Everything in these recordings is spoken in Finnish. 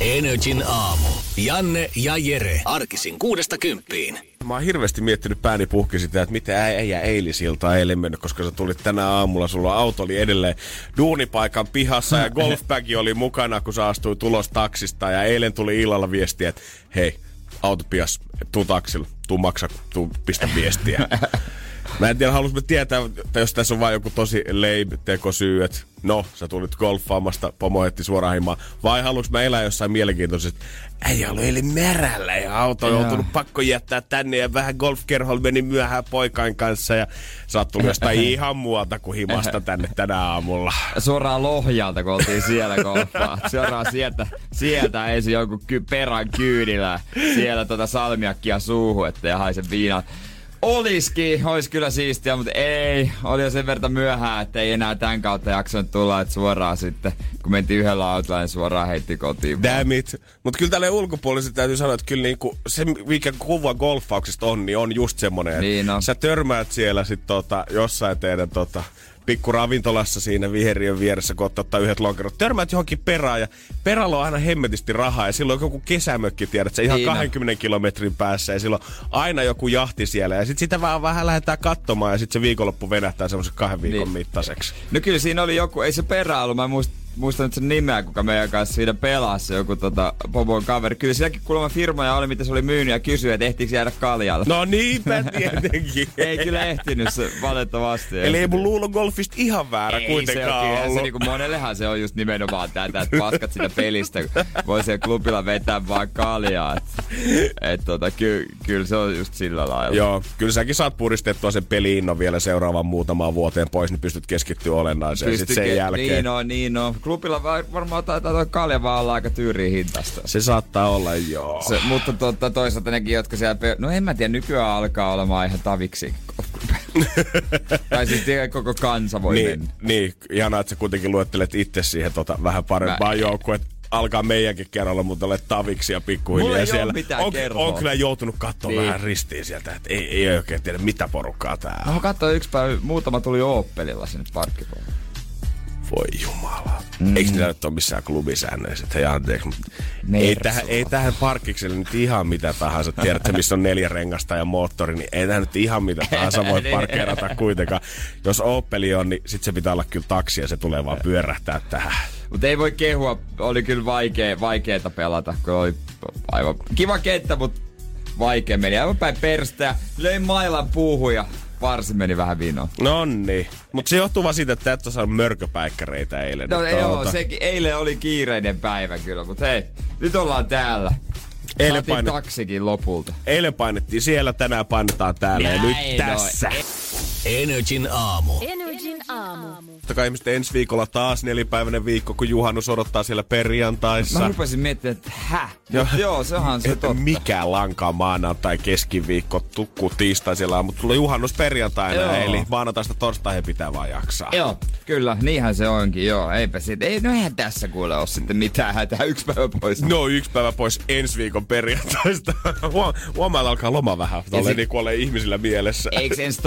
Energin aamu. Janne ja Jere. Arkisin kuudesta kymppiin. Mä oon hirveästi miettinyt pääni puhki sitä, että mitä äijä eilisilta eilen mennyt, koska sä tulit tänä aamulla, sulla auto oli edelleen duunipaikan pihassa ja golfbagi oli mukana, kun sä astuit ulos taksista ja eilen tuli illalla viestiä, että hei, auto pias, tuu taksilla, tuu maksa, tuu pistä viestiä. Mä en tiedä, haluaisin tietää, että jos tässä on vain joku tosi leib tekosyy, että no, sä tulit golfaamasta, pomo etti suoraan himaan, vai haluaisin mä elää jossain mielenkiintoisesti, ei ollut eli merällä ja auto on joutunut pakko jättää tänne ja vähän golfkerholla meni myöhään poikain kanssa ja sä oot tullut jostain ihan muualta kuin himasta tänne tänä aamulla. Suoraan Lohjalta, kun oltiin siellä golfaa. Suoraan sieltä, sieltä ensin joku ky- perän kyydillä. Siellä tota salmiakkia suuhun, ettei haise viina. Oliski, olisi kyllä siistiä, mutta ei. Oli jo sen verran myöhään, että ei enää tämän kautta jaksanut tulla, että suoraan sitten, kun mentiin yhdellä autolla, niin suoraan heitti kotiin. Damn it. Mutta kyllä tälle ulkopuolisesti täytyy sanoa, että kyllä niinku se, mikä kuva golfauksesta on, niin on just semmonen, että Niin on. sä törmäät siellä sit tota, jossain teidän tota, pikku ravintolassa siinä viheriön vieressä, kun ottaa yhdet lonkerot. Törmäät johonkin perään ja perällä on aina hemmetisti rahaa ja silloin on joku kesämökki, tiedät sä, ihan Niin on. 20 kilometrin päässä ja silloin aina joku jahti siellä ja sit sitä vähän, vähän lähdetään katsomaan ja sit se viikonloppu venähtää semmoisen kahden viikon Niin. mittaiseksi. No kyllä siinä oli joku, ei se perä ollut, mä en muist, muista nyt sen nimeä, kuka meidän kanssa siinä pelasi, joku tota, Bobon kaveri. Kyllä sielläkin kuulemma firmoja oli, mitä se oli myynyt ja kysyi, että ehtiikö jäädä kaljalle. No niinpä tietenkin. Ei kyllä ehtinyt se valitettavasti. Eli ei mun luulo golfista ihan väärä Ei kuitenkaan se, on, ollut. se niinku monellehan se on just nimenomaan tätä, että paskat sitä pelistä, kun voi siellä klubilla vetää vaan kaljaa. Että et tota, ky, kyllä se on just sillä lailla. Joo, kyllä säkin saat puristettua sen peliinnon vielä seuraavan muutamaan vuoteen pois, niin pystyt keskittyä olennaiseen sitten sen Pystyke- jälkeen. Niin on, niin on. Klubilla va- varmaan taitaa toi kalja vaan olla aika tyyriin hintasta. Se saattaa olla, joo. Se, mutta totta, toisaalta nekin, jotka siellä... Pe- no en mä tiedä, nykyään alkaa olemaan ihan taviksi. tai siis tiedä, koko kansa voi niin, mennä. niin, ihanaa, että sä kuitenkin luettelet itse siihen tota, vähän parempaan Mä- joukkueen. Alkaa meidänkin kerralla, mutta olet taviksi ja pikkuhiljaa Mulla ei oo siellä. mitään on, kerhoa. on, kyllä joutunut katsoa Niin. vähän ristiin sieltä, että ei, ei oikein tiedä mitä porukkaa tää on. No katsoin yksi päivä, muutama tuli Oppelilla sinne parkkipuolelle. Voi jumala. Mm. Eikö niillä nyt ole missään klubisäännöissä? Että hei anteeksi, mutta ei tähän, ei tähän parkkikselle nyt ihan mitä tahansa. Tiedätte, missä on neljä rengasta ja moottori, niin ei tähän nyt ihan mitä tahansa voi parkkeerata kuitenkaan. Jos Opeli on, niin sit se pitää olla kyllä taksi ja se tulee vaan pyörähtää tähän. Mutta ei voi kehua, oli kyllä vaikea, vaikeeta pelata, kun oli aivan kiva kenttä, mutta vaikea meni. Aivan päin perstä, löin mailan puuhun ja varsin meni vähän vinoon. No niin. Mutta se johtuu vaan siitä, että et ole saanut mörköpäikkäreitä eilen. No Että joo, ota- sekin, eilen oli kiireinen päivä kyllä, mutta hei, nyt ollaan täällä. Eilen Saatiin paine- taksikin lopulta. Eilen painettiin siellä, tänään painetaan täällä ja nyt Näin tässä. Energin aamu. Energin aamu. Totta kai ihmiset ensi viikolla taas nelipäiväinen viikko, kun juhannus odottaa siellä perjantaissa. Mä rupesin miettimään, että hä? Joo. Joo, sehän se että totta. mikä lankaa maanantai, keskiviikko, tukku, tiistai siellä on, mutta tulee juhannus perjantaina, Joo. eli maanantaista torstaihin pitää vaan jaksaa. Joo, kyllä, niinhän se onkin, joo. Eipä siitä, ei, no eihän tässä kuule ole sitten mitään hätää, yksi päivä pois. No yksi päivä pois ensi viikon perjantaista. Huom- Huomaa, alkaa loma vähän. Tolleen niin kuin ole ihmisillä mielessä. Eikö ensi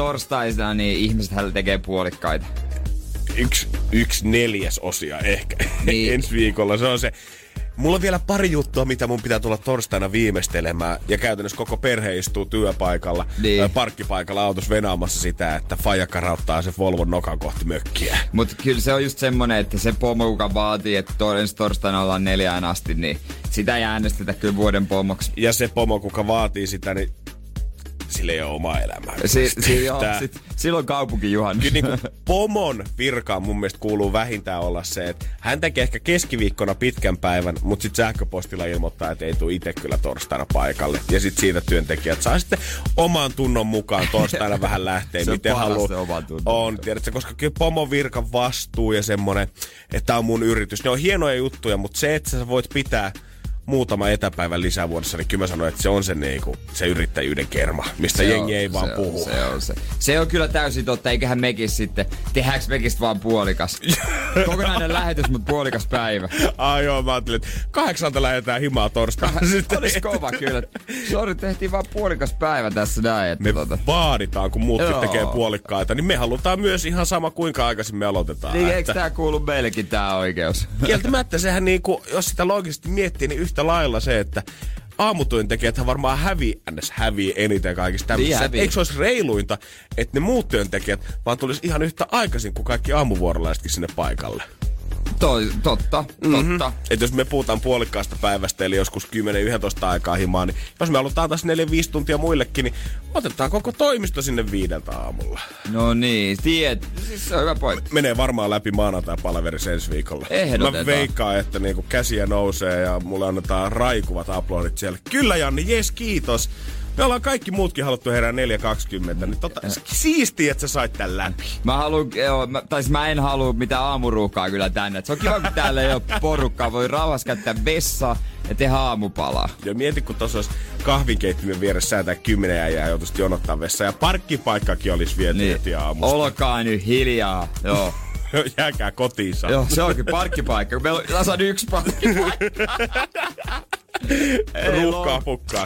torstaina, niin ihmiset tekee puolikkaita. Yksi, yksi neljäs osia ehkä Niin. ensi viikolla. Se on se. Mulla on vielä pari juttua, mitä mun pitää tulla torstaina viimeistelemään. Ja käytännössä koko perhe istuu työpaikalla, Niin. parkkipaikalla autossa venaamassa sitä, että faija karauttaa se Volvon nokan kohti mökkiä. Mutta kyllä se on just semmonen, että se pomo, joka vaatii, että ensi torstaina ollaan neljään asti, niin sitä ei äänestetä kyllä vuoden pomoksi. Ja se pomo, kuka vaatii sitä, niin sillä ei ole omaa elämää. Si- si- joo, Tää- sit, silloin kaupunkijuhannus. Kyllä niin kuin pomon virkaan mun mielestä kuuluu vähintään olla se, että hän tekee ehkä keskiviikkona pitkän päivän, mutta sitten sähköpostilla ilmoittaa, että ei tule itse kyllä torstaina paikalle. Ja sitten siitä työntekijät saa sitten oman tunnon mukaan torstaina vähän Se on miten haluaa. se oman tunnon. On, tiedätkö, koska kyllä pomon virkan vastuu ja semmonen, että tämä on mun yritys. Ne on hienoja juttuja, mutta se, että sä voit pitää muutama etäpäivän lisävuodessa, niin kyllä mä sanoin, että se on se, niinku, se yrittäjyyden kerma, mistä Se jengi on, ei vaan se puhu. On, se on se. Se on kyllä täysin totta, eiköhän mekin sitten, tehdäänkö mekin vaan puolikas. Kokonainen lähetys, mutta puolikas päivä. Ai joo, mä ajattelin, että kahdeksalta lähdetään himaa torstaina. Sitten Olisi kova kyllä. Sori, tehtiin vaan puolikas päivä tässä näin. Että me tota. vaaditaan, kun muutkin Joo. tekee puolikkaita, niin me halutaan myös ihan sama, kuinka aikaisin me aloitetaan. Niin, että- eikö tää kuulu meillekin tää oikeus? Kieltämättä sehän niinku, jos sitä loogisesti miettii, niin yhtä lailla se, että aamutyöntekijäthän varmaan hävii, ns. hävii eniten kaikista tämmöisissä. Niin. Eikö se olisi reiluinta, että ne muut työntekijät vaan tulisi ihan yhtä aikaisin kuin kaikki aamuvuorolaisetkin sinne paikalle? Toi, totta, Mhm. totta. Et jos me puhutaan puolikkaasta päivästä, eli joskus 10-11 aikaa himaan, niin jos me halutaan taas 4-5 tuntia muillekin, niin otetaan koko toimisto sinne viideltä aamulla. No niin, tiet. Siis se on hyvä pointti. Menee varmaan läpi maanantai palaverissa ensi viikolla. Ehdotetaan. Mä veikkaan, että niinku käsiä nousee ja mulle annetaan raikuvat aplodit siellä. Kyllä Janni, jes kiitos. Me ollaan kaikki muutkin haluttu herää 4.20, niin tota, siistiä, että sä sait tän läpi. Mä haluan, joo, mä, tai siis mä en halua mitään aamuruuhkaa kyllä tänne. Et se on kiva, kun täällä ei ole porukkaa. Voi rauhassa käyttää vessaa ja tehdä aamupalaa. Ja mieti, kun tuossa olisi kahvinkeittimen vieressä säätää kymmenen äijää joutuisi jonottaa vessa ja parkkipaikkakin olisi viety niin. heti aamusta. Olkaa nyt hiljaa. Joo. Jääkää kotiin saa. Joo, se onkin parkkipaikka. Meillä on tasan yksi parkkipaikka. Ruuhkaa pukkaa.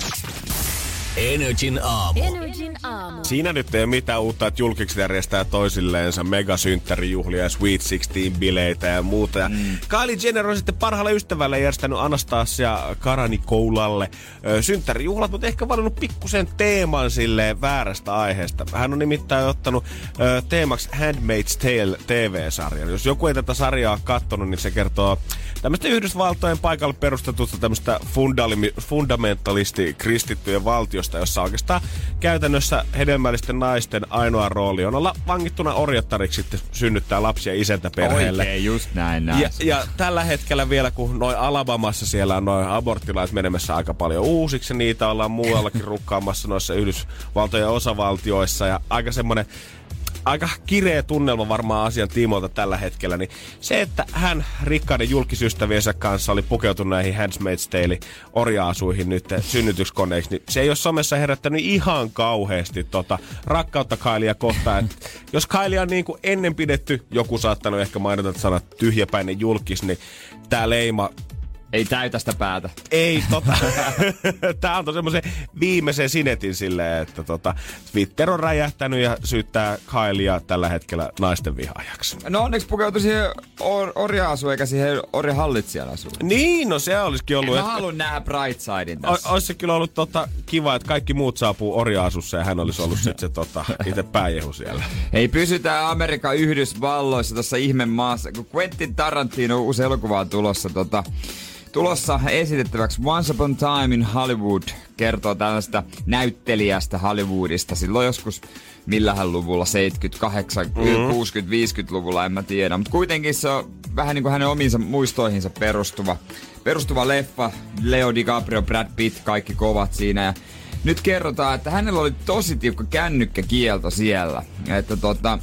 Energin aamu. Energin aamu. Siinä nyt ei ole mitään uutta, että julkikset järjestää toisilleensa megasynttärijuhlia ja Sweet 16-bileitä ja muuta. Ja mm. Kylie Jenner on sitten parhaalle ystävälle järjestänyt Anastasia Karanikoulalle ö, synttärijuhlat, mutta ehkä valinnut pikkusen teeman silleen väärästä aiheesta. Hän on nimittäin ottanut ö, teemaksi Handmaid's Tale TV-sarjan. Jos joku ei tätä sarjaa ole kattonut, niin se kertoo tämmöistä Yhdysvaltojen paikalle perustetusta tämmöistä fundamentalisti kristittyjen valtiosta, jossa oikeastaan käytännössä hedelmällisten naisten ainoa rooli on olla vangittuna orjattariksi sitten synnyttää lapsia isäntä perheelle. Oikein, just näin näin. Ja, ja tällä hetkellä vielä, kun noin Alabamassa siellä on noin aborttilait menemässä aika paljon uusiksi, niitä ollaan muuallakin rukkaamassa noissa Yhdysvaltojen osavaltioissa, ja aika semmoinen aika kireä tunnelma varmaan asian tiimoilta tällä hetkellä, niin se, että hän rikkaiden julkisystäviensä kanssa oli pukeutunut näihin Handmaid's Tale orjaasuihin nyt synnytyskoneiksi, niin se ei ole somessa herättänyt ihan kauheasti tota rakkautta Kailia kohtaan. Jos Kailia on niin kuin ennen pidetty, joku saattanut ehkä mainita sanat tyhjäpäinen julkis, niin tämä leima Ei täytä sitä päätä. ei tota. Tää antoi semmoisen viimeisen sinetin silleen, että tota, Twitter on räjähtänyt ja syyttää Kailia tällä hetkellä naisten vihaajaksi. No onneksi pukeutui siihen or- orja-asuun eikä siihen orjahallitsijan asuun. Niin, no se olisikin ollut. Mä että- haluan nähdä Brightsidein O- tässä. Olisi se kyllä ollut tota, kiva, että kaikki muut saapuu orjaasussa ja hän olisi ollut sitten se tota, itse pääjehu siellä. Ei pysytään Amerikan Yhdysvalloissa tuossa ihme maassa, kun Quentin Tarantino uusi elokuva on tulossa tota, tulossa esitettäväksi Once Upon a Time in Hollywood kertoo tällaista näyttelijästä Hollywoodista silloin joskus millähän luvulla, 78, mm-hmm. 60, 50-luvulla, en mä tiedä. Mutta kuitenkin se on vähän niin kuin hänen omiinsa muistoihinsa perustuva, perustuva leffa. Leo DiCaprio, Brad Pitt, kaikki kovat siinä. Ja nyt kerrotaan, että hänellä oli tosi tiukka kännykkäkielto siellä. Että tota,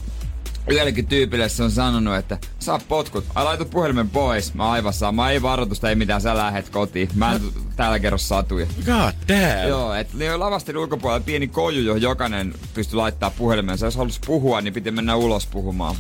Yhdellekin tyypille se on sanonut, että saa potkut, ai laitu puhelimen pois, mä aivan sama, ei varoitusta, ei mitään, sä lähet kotiin. Mä en täällä kerro satuja. God damn. Joo, että ne on lavastin ulkopuolella pieni koju, johon jokainen pystyi laittaa puhelimensa. Jos halusi puhua, niin piti mennä ulos puhumaan.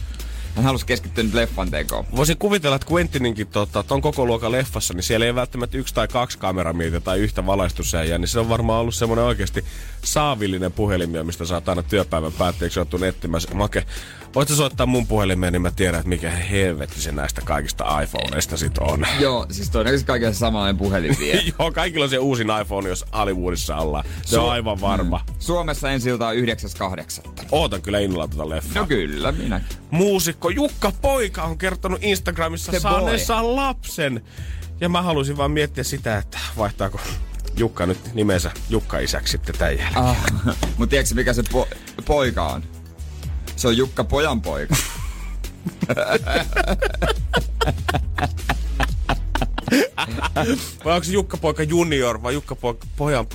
Hän halusi keskittyä nyt leffan tekoon. Voisin kuvitella, että Quentininkin tota, ton koko luokan leffassa, niin siellä ei välttämättä yksi tai kaksi kameramiitä tai yhtä valaistussäijää, niin se on varmaan ollut semmoinen oikeasti saavillinen puhelimia, mistä saat aina työpäivän päätteeksi joutua nettimään. Make, voit sä soittaa mun puhelimeen, niin mä tiedän, että mikä helvetti se näistä kaikista iPhoneista sit on. Joo, siis todennäköisesti kaikilla samanlainen puhelin vie. Joo, kaikilla on se uusin iPhone, jos Hollywoodissa ollaan. Se on Su- aivan varma. Suomessa ensi ilta on 9.8. Ootan kyllä innolla tuota leffaa. No kyllä, minäkin. Muusikko Jukka Poika on kertonut Instagramissa saaneensa lapsen. Ja mä halusin vaan miettiä sitä, että vaihtaako Jukka nyt nimensä Jukka isäksi sitten tämän jälkeen. Ah, mutta tiedätkö mikä se po- poika on? Se on Jukka Pojan poika. Vai onko se Jukka Poika junior vai Jukka Poika pojan,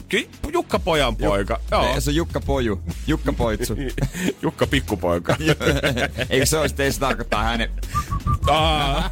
Jukka Pojan poika? Joo. Ei, se on Jukka Poju. Jukka Poitsu. Jukka pikkupoika. Eikö se olisi, ei se tarkoittaa hänen... Aa,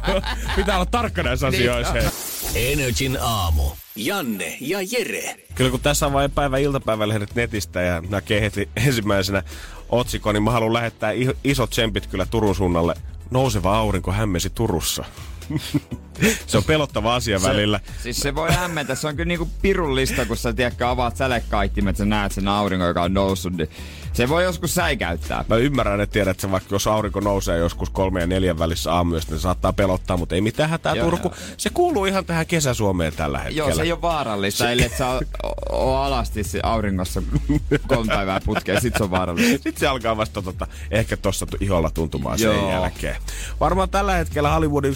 pitää olla tarkka näissä asioissa. hei. Energin aamu. Janne ja Jere. Kyllä kun tässä on vain päivä iltapäivälehdet netistä ja näkee heti ensimmäisenä otsikon, niin mä haluan lähettää isot tsempit kyllä Turun suunnalle. Nouseva aurinko hämmesi Turussa. se on pelottava asia se, välillä. Siis se voi hämmentä. Se on kyllä niinku pirullista, kun sä tiedätkö, avaat sälekaittimet, sä näet sen auringon, joka on noussut. Niin se voi joskus säikäyttää. Mä ymmärrän, että tiedät, että vaikka jos aurinko nousee joskus kolme ja neljän välissä aamuyöstä, niin saattaa pelottaa, mutta ei mitään hätää joo, Turku. Joo. Se kuuluu ihan tähän kesäsuomeen tällä hetkellä. Joo, se ei ole vaarallista, se... ellei sä ole alasti se auringossa kolme päivää putkeen, sit se on vaarallista. Sitten se alkaa vasta tota, ehkä tuossa iholla tuntumaan joo. sen jälkeen. Varmaan tällä hetkellä Hollywoodin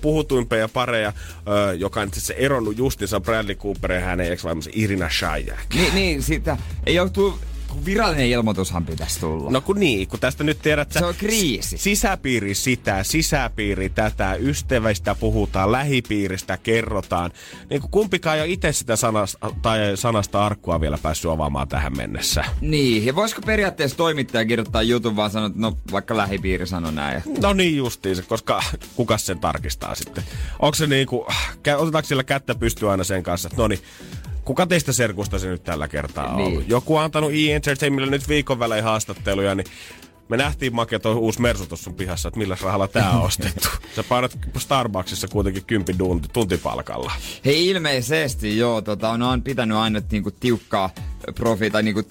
puhutuimpia pareja, joka on se eronnut justinsa Bradley Cooperin ja hänen ex Irina Shayek. Niin, niin, sitä ei ole tullut virallinen ilmoitushan pitäisi tulla. No kun niin, kun tästä nyt tiedät, Se on kriisi. Sisäpiiri sitä, sisäpiiri tätä, ystävistä puhutaan, lähipiiristä kerrotaan. Niin kuin kumpikaan ei ole itse sitä sanasta, tai sanasta arkkua vielä päässyt avaamaan tähän mennessä. Niin, ja voisiko periaatteessa toimittaja kirjoittaa jutun vaan sanoa, että no vaikka lähipiiri sanoi näin. No niin justiinsa, koska kuka sen tarkistaa sitten? Onko se niin kuin, otetaanko sillä kättä pystyä aina sen kanssa, että no niin, kuka teistä serkusta se nyt tällä kertaa on niin. ollut? Joku on antanut E-Entertainmentille nyt viikon välein haastatteluja, niin me nähtiin Make tuo uusi Mersu tuossa pihassa, että millä rahalla tää on ostettu. Sä painat Starbucksissa kuitenkin kympi tunti, tuntipalkalla. Hei ilmeisesti joo, tota, on, on pitänyt aina niinku tiukkaa profi tai niinku,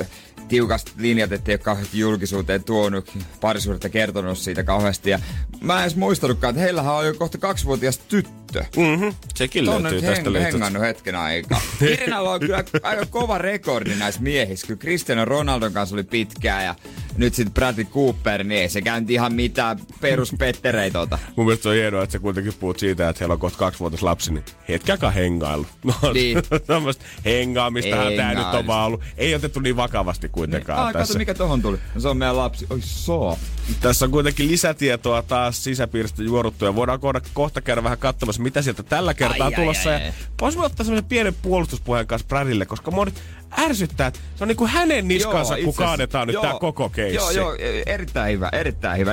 äh, tiukasti linjat, ettei ole kauheasti julkisuuteen tuonut parisuudetta kertonut siitä kauheasti. Ja mä en edes muistanutkaan, että heillähän on jo kohta kaksivuotias tyttö. Mm-hmm. Sekin Tuonne löytyy tästä heng- hengannut hetken aikaa. Irinalla on kyllä aika kova rekordi näissä miehissä. Kyllä Cristiano Ronaldon kanssa oli pitkää ja nyt sitten Bradley Cooper, niin ei se käynti ihan mitään peruspettereitä tota. Mun mielestä on hienoa, että sä kuitenkin puhut siitä, että heillä on kohta kaksivuotias lapsi, niin hetkäkään hengailu. No, niin. Tämmöistä hengaamistahan tää nyt on vaan ollut. Ei otettu niin vakavasti kuitenkaan niin. Ah, tässä. Kato, mikä tohon tuli. No, se on meidän lapsi. Oi so. Tässä on kuitenkin lisätietoa taas sisäpiiristä juoruttu ja voidaan kohta käydä vähän katsomassa, mitä sieltä tällä kertaa ai, tulossa. Ai, ai, ai. Ja voisimme ottaa semmoisen pienen puolustuspuheen kanssa Bradille, koska mä nyt ärsyttää, että se on niinku hänen niskansa, joo, kun kaadetaan nyt tää koko keissi. Joo, joo, erittäin hyvä, erittäin hyvä.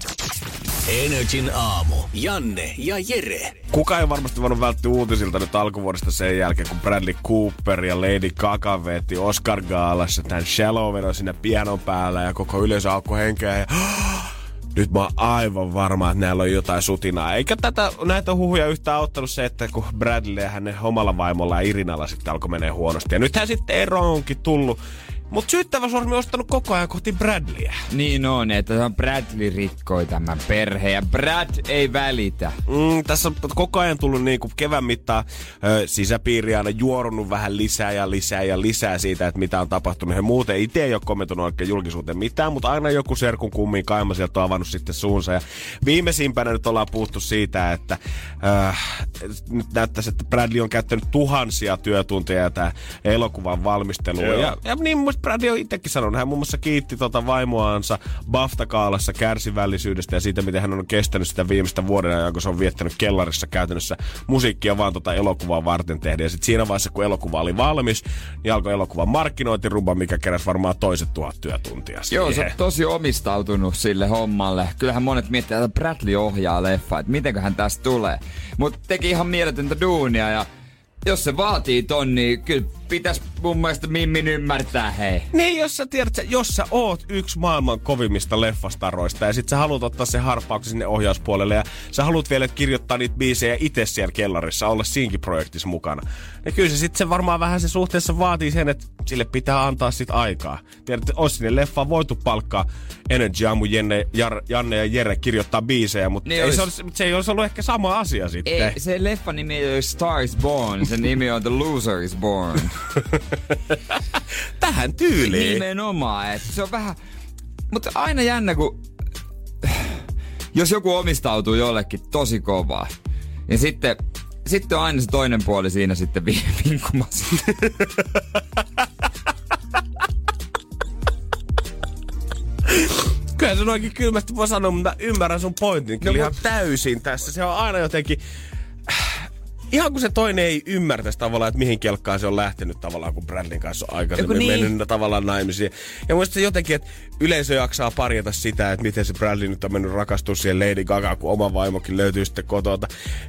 Energin aamu. Janne ja Jere. Kuka ei varmasti voinut välttyä uutisilta nyt alkuvuodesta sen jälkeen, kun Bradley Cooper ja Lady Gaga veti Oscar Gaalassa tämän Shallow sinne pianon päällä ja koko yleisö alkoi henkeä. Ja nyt mä oon aivan varma, että näillä on jotain sutinaa. Eikä tätä, näitä huhuja yhtään auttanut se, että kun Bradley ja hänen omalla vaimolla ja Irinalla sitten alkoi menee huonosti. Ja nythän sitten ero onkin tullut. Mutta syyttävä sormi on ostanut koko ajan kohti Bradleyä. Niin on, että Bradley rikkoi tämän perheen ja Brad ei välitä. Mm, tässä on koko ajan tullut niin kuin kevään mittaan ö, sisäpiiri aina juorunut vähän lisää ja lisää ja lisää siitä, että mitä on tapahtunut. He muuten itse ei ole kommentoinut oikein julkisuuteen mitään, mutta aina joku serkun kummiin kaima sieltä on avannut sitten suunsa. Ja viimeisimpänä nyt ollaan puhuttu siitä, että ö, nyt näyttäisi, että Bradley on käyttänyt tuhansia työtunteja tämä elokuvan valmisteluun. Ja, ja niin myös Brady on itsekin sanonut. Hän muun muassa kiitti tota vaimoansa BAFTA-kaalassa kärsivällisyydestä ja siitä, miten hän on kestänyt sitä viimeistä vuoden ajan, kun se on viettänyt kellarissa käytännössä musiikkia vaan tota elokuvaa varten tehdä. Ja sitten siinä vaiheessa, kun elokuva oli valmis, niin alkoi elokuvan markkinointirumba, mikä keräsi varmaan toiset tuhat työtuntia siihen. Joo, se on tosi omistautunut sille hommalle. Kyllähän monet miettii, että Bradley ohjaa leffa, että mitenköhän tästä tulee. Mutta teki ihan mieletöntä duunia ja jos se vaatii ton, niin kyllä pitäisi mun mielestä Mimmin ymmärtää, hei. Niin, jos sä tiedät, jos sä oot yksi maailman kovimmista leffastaroista ja sit sä haluat ottaa se harppauksen sinne ohjauspuolelle ja sä haluat vielä kirjoittaa niitä biisejä itse siellä kellarissa, olla siinkin projektissa mukana. Ja kyllä se sitten se varmaan vähän se suhteessa vaatii sen, että sille pitää antaa sit aikaa. Tiedät, että sinne leffaan voitu palkkaa Energy Amu, Jenne, Jar, Janne ja Jere kirjoittaa biisejä, mutta niin ei olisi... se, olisi, se ei olisi ollut ehkä sama asia sitten. Ei, se leffa nimi ei Star is Born, se nimi on The Loser is Born. Tähän tyyliin. Nimenomaan, että se on vähän... Mutta aina jännä, kun... Jos joku omistautuu jollekin tosi kovaa, niin sitten, sitten on aina se toinen puoli siinä sitten vinkumassa. Kyllä se noinkin kylmästi voi sanoa, mutta ymmärrän sun pointin kyllä no, ihan täysin tässä. Se on aina jotenkin ihan kun se toinen ei ymmärtäisi tavallaan, että mihin kelkkaan se on lähtenyt tavallaan, kun Bradlin kanssa on aikaisemmin niin. mennyt tavallaan naimisiin. Ja mun se jotenkin, että yleisö jaksaa parjata sitä, että miten se Bradley nyt on mennyt rakastua siihen Lady Gaga, kun oma vaimokin löytyy sitten kotota.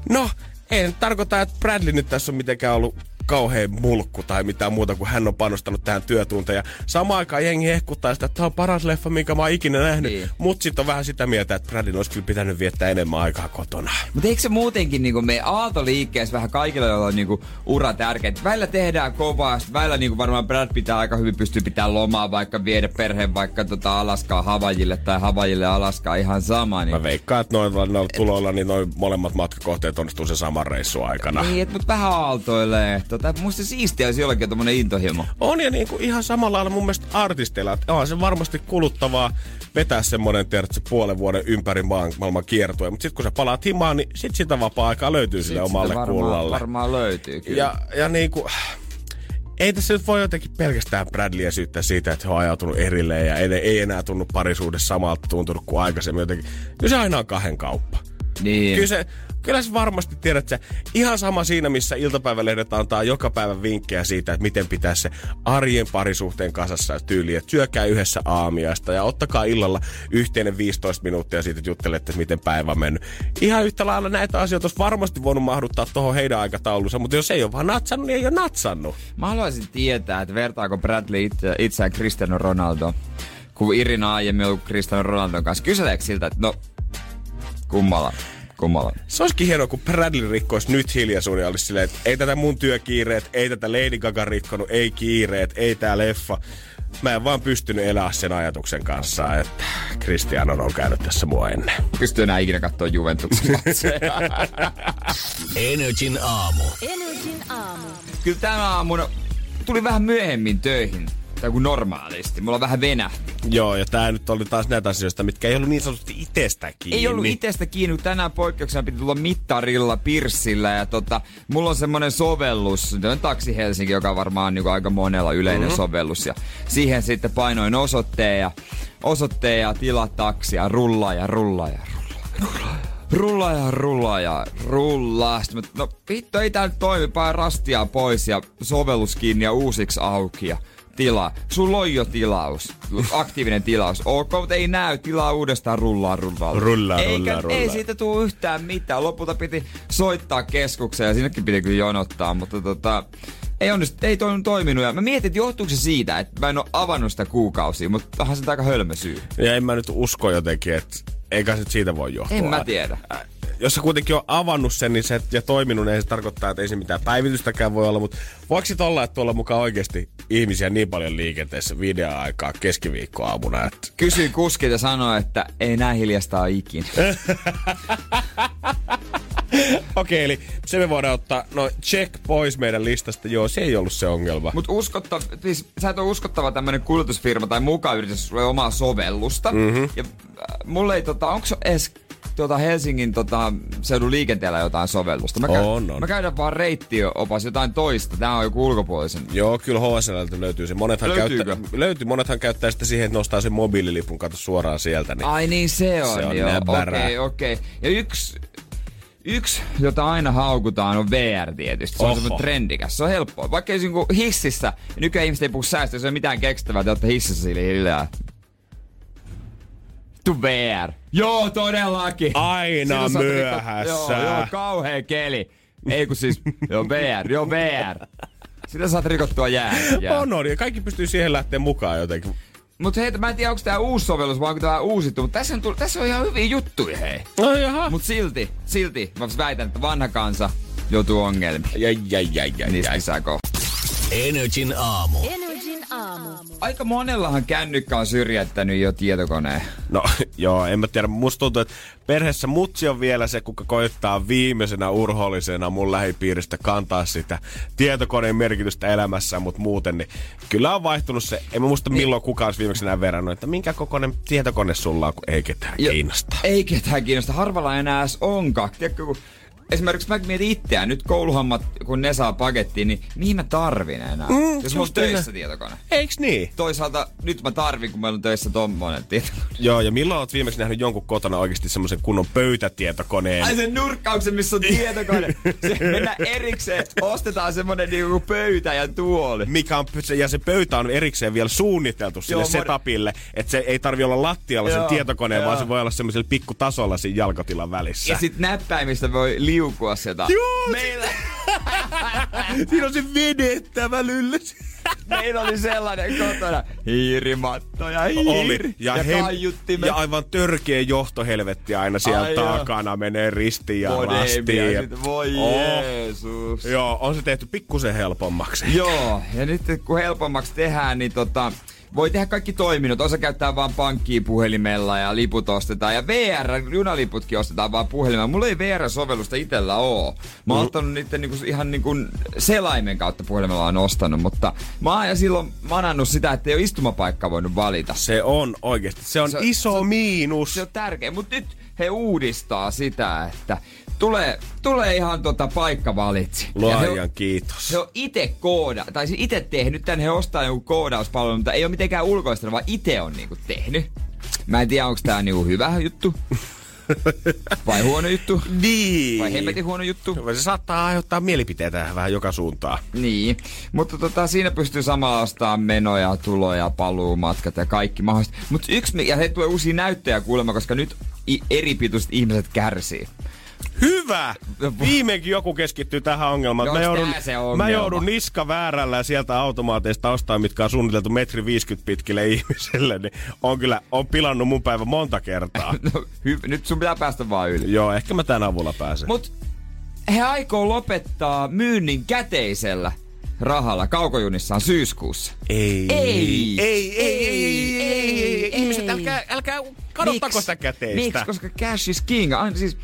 No, ei tarkoita, että Bradley nyt tässä on mitenkään ollut kauhean mulkku tai mitään muuta, kuin hän on panostanut tähän työtunteja. Samaan aikaan jengi hehkuttaa sitä, että tämä on paras leffa, minkä mä oon ikinä nähnyt. Niin. Mutta sitten on vähän sitä mieltä, että Bradin olisi kyllä pitänyt viettää enemmän aikaa kotona. Mutta eikö se muutenkin niin me aaltoliikkeessä vähän kaikilla, joilla on niin ura tärkeä. Välillä tehdään kovaa, välillä niin varmaan Brad pitää aika hyvin pystyä pitää lomaa, vaikka viedä perheen vaikka tota Alaskaa Havajille tai Havajille Alaskaa ihan sama. Niin... Mä veikkaan, että noilla, noilla tuloilla niin noin molemmat matkakohteet onnistuu se saman reissu aikana. Niin, mutta vähän aaltoilee. Tota, musta siistiä olisi jollakin tommonen intohimo. On ja niin kuin ihan samalla lailla mun mielestä artisteilla, että on se varmasti kuluttavaa vetää semmonen tiedätkö, puolen vuoden ympäri maan, maailman kiertue. Mutta sitten kun sä palaat himaan, niin sit sitä vapaa-aikaa löytyy sille omalle varmaan, kullalle. varmaan löytyy kyllä. Ja, ja niin kuin, ei tässä nyt voi jotenkin pelkästään Bradleyä syyttää siitä, että he on ajautunut erilleen ja ei, ei enää tunnu parisuudessa samalta tuntunut kuin aikaisemmin jotenkin. Kyllä se aina on kahden kauppa. Niin. Kyllä se, kyllä se varmasti tiedät, että ihan sama siinä, missä iltapäivälehdet antaa joka päivä vinkkejä siitä, että miten pitää se arjen parisuhteen kasassa tyyli, että syökää yhdessä aamiaista ja ottakaa illalla yhteinen 15 minuuttia siitä, että juttelette, että miten päivä on mennyt. Ihan yhtä lailla näitä asioita olisi varmasti voinut mahduttaa tuohon heidän aikataulunsa, mutta jos ei ole vaan natsannut, niin ei ole natsannut. Mä haluaisin tietää, että vertaako Bradley itse, itseään Cristiano Ronaldo, kun Irina aiemmin ollut Cristiano Ronaldon kanssa. Kyseleekö siltä, että no, kummalla? kummalla. Se olisikin hienoa, kun Bradley rikkoisi nyt hiljaisuuden ja olisi silleen, että ei tätä mun työkiireet, ei tätä Lady Gaga rikkonut, ei kiireet, ei tää leffa. Mä en vaan pystynyt elää sen ajatuksen kanssa, että Cristiano on käynyt tässä mua ennen. Pystyy enää ikinä katsoa Juventuksen Energin aamu. Energin aamu. Kyllä tämä aamuna tuli vähän myöhemmin töihin tai kuin normaalisti. Mulla vähän venähti. Joo, ja tää nyt oli taas näitä asioista, mitkä ei ollut niin sanotusti itsestä kiinni. Ei ollut itsestä kiinni. Tänään poikkeuksena piti tulla mittarilla, pirssillä ja tota, mulla on semmonen sovellus, on Taksi Helsinki, joka varmaan niin aika monella yleinen mm-hmm. sovellus. Ja siihen sitten painoin osoitteen ja, osoitteen ja tilaa taksia, rullaa ja rullaa ja rullaa. Rullaa ja rullaa ja rullaa. Sitten mä, no vittu, ei tää nyt toimi, rastia pois ja sovellus kiinni ja uusiksi auki. Ja tilaa. Sulla on jo tilaus. Aktiivinen tilaus. Ok, mutta ei näy. Tilaa uudestaan rullaa, rullaa. Rullaa, Eikä, rullaa, rullaa. Ei siitä tule yhtään mitään. Lopulta piti soittaa keskukseen ja sinnekin piti kyllä jonottaa, mutta tota... Ei, onnist, ei toi toiminut ja mä mietin, että johtuuko se siitä, että mä en ole avannut sitä kuukausia, mutta onhan se aika hölmö syy. Ja en mä nyt usko jotenkin, että eikä se siitä voi johtua. En mä tiedä. Jos sä kuitenkin on avannut sen niin se, ja toiminut, niin se tarkoittaa, että ei se mitään päivitystäkään voi olla. Mutta voiko sit olla, että tuolla mukaan oikeasti ihmisiä niin paljon liikenteessä videoaikaa keskiviikkoaamuna? Että... Kysyin kuskit ja sanoi, että ei näin hiljasta ole ikinä. Okei, eli se me voidaan ottaa, no check pois meidän listasta. Joo, se ei ollut se ongelma. Mutta uskottava, siis sä et ole uskottava tämmönen kulutusfirma tai mukaan yritys, sulla omaa sovellusta. Mm-hmm. Ja äh, mulle ei tota, onko edes tuota Helsingin tota, seudun liikenteellä jotain sovellusta. Mä, käyn, on, on. mä käydän vaan reittiopas jotain toista. Tää on joku ulkopuolisen. Joo, kyllä HSL löytyy se. Monethan Löytyykö? käyttää, löytyy, monethan käyttää sitä siihen, että nostaa sen mobiililipun kato suoraan sieltä. Niin Ai niin se on, Se on joo. Okei, okei. Okay. Ja yksi, yksi, jota aina haukutaan, on VR tietysti. Se on semmoinen trendikäs. Se on helppoa. Vaikka ei hississä, ja nykyään ihmiset ei puhu säästöä, se ei ole mitään keksittävää, te olette hississä sille hiljaa. Tu VR. Joo, todellakin. Aina sä oot myöhässä. Joo, joo, kauhea keli. Ei kun siis, joo VR, joo VR. Sitä saat rikottua jää. jää. On, on, ja kaikki pystyy siihen lähteä mukaan jotenkin. Mut hei, mä en tiedä onko tää uusi sovellus vai onko tää uusittu, mutta tässä on, tullut, tässä on ihan hyviä juttuja hei. No jaha. Mut silti, silti, mä väitän, että vanha kansa joutuu ongelmiin. Jäi, jäi, jäi, jäi, Niistä jäi. Energin aamu. Energin aamu. Aika monellahan kännykkä on syrjäyttänyt jo tietokoneen. No joo, en mä tiedä. Musta tuntuu, että perheessä mutsi on vielä se, kuka koittaa viimeisenä urhollisena mun lähipiiristä kantaa sitä tietokoneen merkitystä elämässä, mutta muuten niin kyllä on vaihtunut se. En mä muista milloin kukaan olisi viimeksi enää verrannut, että minkä kokoinen tietokone sulla on, kun ei ketään Ja- kiinnosta. Ei ketään kiinnosta. Harvalla enää edes onkaan. Tiedätkö, kun esimerkiksi mä mietin itseään, nyt kouluhommat, kun ne saa pakettiin, niin mihin mä tarvin enää? Mm, Jos mulla on töissä näin. tietokone. Eiks niin? Toisaalta nyt mä tarvin, kun meillä on töissä tommonen tietokone. Joo, ja milloin oot viimeksi nähnyt jonkun kotona oikeasti semmoisen kunnon pöytätietokoneen? Ai sen nurkkauksen, missä on tietokone. Se mennään erikseen, ostetaan semmonen niinku pöytä ja tuoli. mikä on, ja se pöytä on erikseen vielä suunniteltu sille Joo, setupille, että se ei tarvi olla lattialla sen Joo, tietokoneen, joo. vaan se voi olla semmoisella pikkutasolla siinä jalkotilan välissä. Ja sit näppäimistä voi liukua sieltä. Joo, Meillä, Siinä on se vedettävä lyllys. meillä oli sellainen kotona. Hiirimatto ja hiiri. Oli. Ja, ja hem- kaiuttimet. ja aivan törkeä johtohelvetti aina siellä Ai joo. takana menee ristiin ja rastiin. ja- sit- Voi Oh. Jeesus. Joo, on se tehty pikkusen helpommaksi. Joo, ja nyt kun helpommaksi tehdään, niin tota, voi tehdä kaikki toiminnot. Osa käyttää vaan pankkia puhelimella ja liput ostetaan. Ja VR, junaliputkin ostetaan vaan puhelimella. Mulla ei VR-sovellusta itellä oo. Mä oon ottanut niiden niinku, ihan niinku selaimen kautta puhelimella on ostanut, mutta mä oon ja silloin manannut sitä, että ei ole istumapaikkaa voinut valita. Se on oikeasti, se on Se- iso se- miinus. Se on tärkeä, mutta nyt he uudistaa sitä, että tulee, tulee ihan tota paikka valitsi. Luojan kiitos. se on itse kooda, tai siis itse tehnyt tän, he ostaa joku koodauspalvelu, mutta ei ole mitenkään ulkoistanut, vaan itse on niinku tehnyt. Mä en tiedä, onko tää niinku hyvä juttu. Vai huono juttu. Niin. Vai hemmetin huono juttu. Se saattaa aiheuttaa mielipiteitä vähän joka suuntaan. Niin, mutta tota, siinä pystyy samalla ostamaan menoja, tuloja, paluumatkat ja kaikki mahdollista. Mutta yksi, ja he tulee uusia näyttöjä kuulemma, koska nyt eri pituiset ihmiset kärsii. Hyvä! Viimeinkin joku keskittyy tähän ongelmaan. Mä onks joudun, ongelma? mä joudun niska väärällä ja sieltä automaateista ostaa, mitkä on suunniteltu metri 50 pitkille ihmiselle, niin on kyllä on pilannut mun päivä monta kertaa. No, hy- nyt sun pitää päästä vaan yli. Joo, ehkä mä tämän avulla pääsen. Mut he aikoo lopettaa myynnin käteisellä rahalla kaukojunissaan syyskuussa. ei. Ei. Ei, ei, ei, Ei, ei, ei, ei. Ihmiset, ei. älkää, älkää kadottako sitä käteistä. Miksi? Koska cash is king. Aina siis,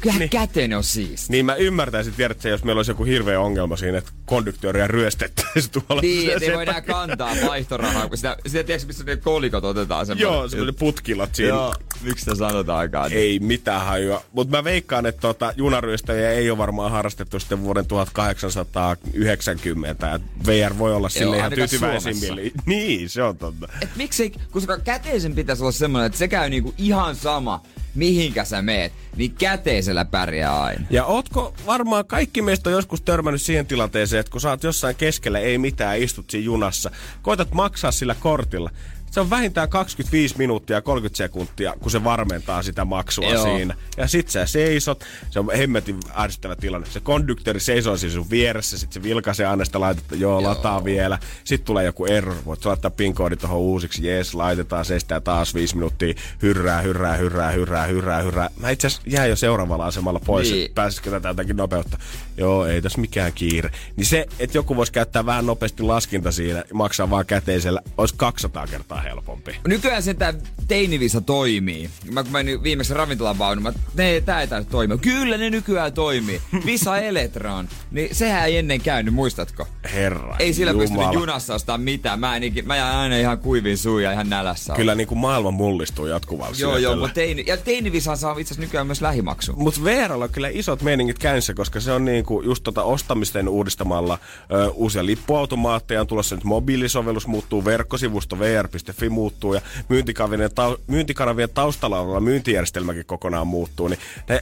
kyllähän Niin. käteinen on siisti. Niin mä ymmärtäisin, tiedätkö, jos meillä olisi joku hirveä ongelma siinä, että konduktööriä ryöstettäisiin tuolla. Niin, ettei voi enää kantaa vaihtorahaa, kun sitä, sitä tiedätkö, missä ne kolikot otetaan semmoinen. Joo, semmoinen putkilat siinä. Joo, miksi sitä sanotaakaan? Ei mitään hajua. Mutta mä veikkaan, että tota, junaryöstäjiä ei ole varmaan harrastettu sitten vuoden 1890. Et VR voi olla sille ihan tyytyväisin mieli. Niin, se on totta. Et miksei, koska käteisen pitäisi olla semmoinen, että se käy niinku ihan sama, mihinkä sä meet, niin käteisellä pärjää aina. Ja ootko varmaan kaikki meistä on joskus törmännyt siihen tilanteeseen, että kun sä oot jossain keskellä, ei mitään, istut siinä junassa, koitat maksaa sillä kortilla. Se on vähintään 25 minuuttia ja 30 sekuntia, kun se varmentaa sitä maksua Joo. siinä. Ja sit sä seisot, se on hemmetin ärsyttävä tilanne. Se konduktöri seisoo siinä sun vieressä, sit se vilkaisee aina sitä laitetta, joo, joo, lataa vielä. Sitten tulee joku error, voit laittaa PIN-koodi tuohon uusiksi, jees, laitetaan, seistää taas 5 minuuttia, hyrrää, hyrrää, hyrrää, hyrrää, hyrrää, hyrrää. Mä itse asiassa jää jo seuraavalla asemalla pois, Niin. niin. pääsisikö tätä jotakin nopeutta. Joo, ei tässä mikään kiire. Niin se, että joku voisi käyttää vähän nopeasti laskinta siinä ja maksaa vaan käteisellä, olisi 200 kertaa helpompi. Nykyään se tää teinivisa toimii. Mä kun menin viimeksi ravintolan vaunu, mä, ne, tää ei täytyy toimia. Kyllä ne nykyään toimii. Visa Eletron. Niin sehän ei ennen käynyt, muistatko? Herra Ei sillä Jumala. pystynyt junassa ostaa mitään. Mä, en, ikin- mä jään aina ihan kuivin suun ja ihan nälässä. Kyllä niin kuin maailma mullistuu jatkuvasti. Joo, joo, mutta teini, ja teinivisaan saa itse asiassa nykyään myös lähimaksu. Mutta VRllä on kyllä isot meiningit käynnissä, koska se on niinku just tota ostamisten uudistamalla ö, uusia lippuautomaatteja, on tulossa nyt mobiilisovellus muuttuu, verkkosivusto vr.fi muuttuu ja myyntikanavien, tau, myyntikanavien taustalla oleva myyntijärjestelmäkin kokonaan muuttuu, niin ne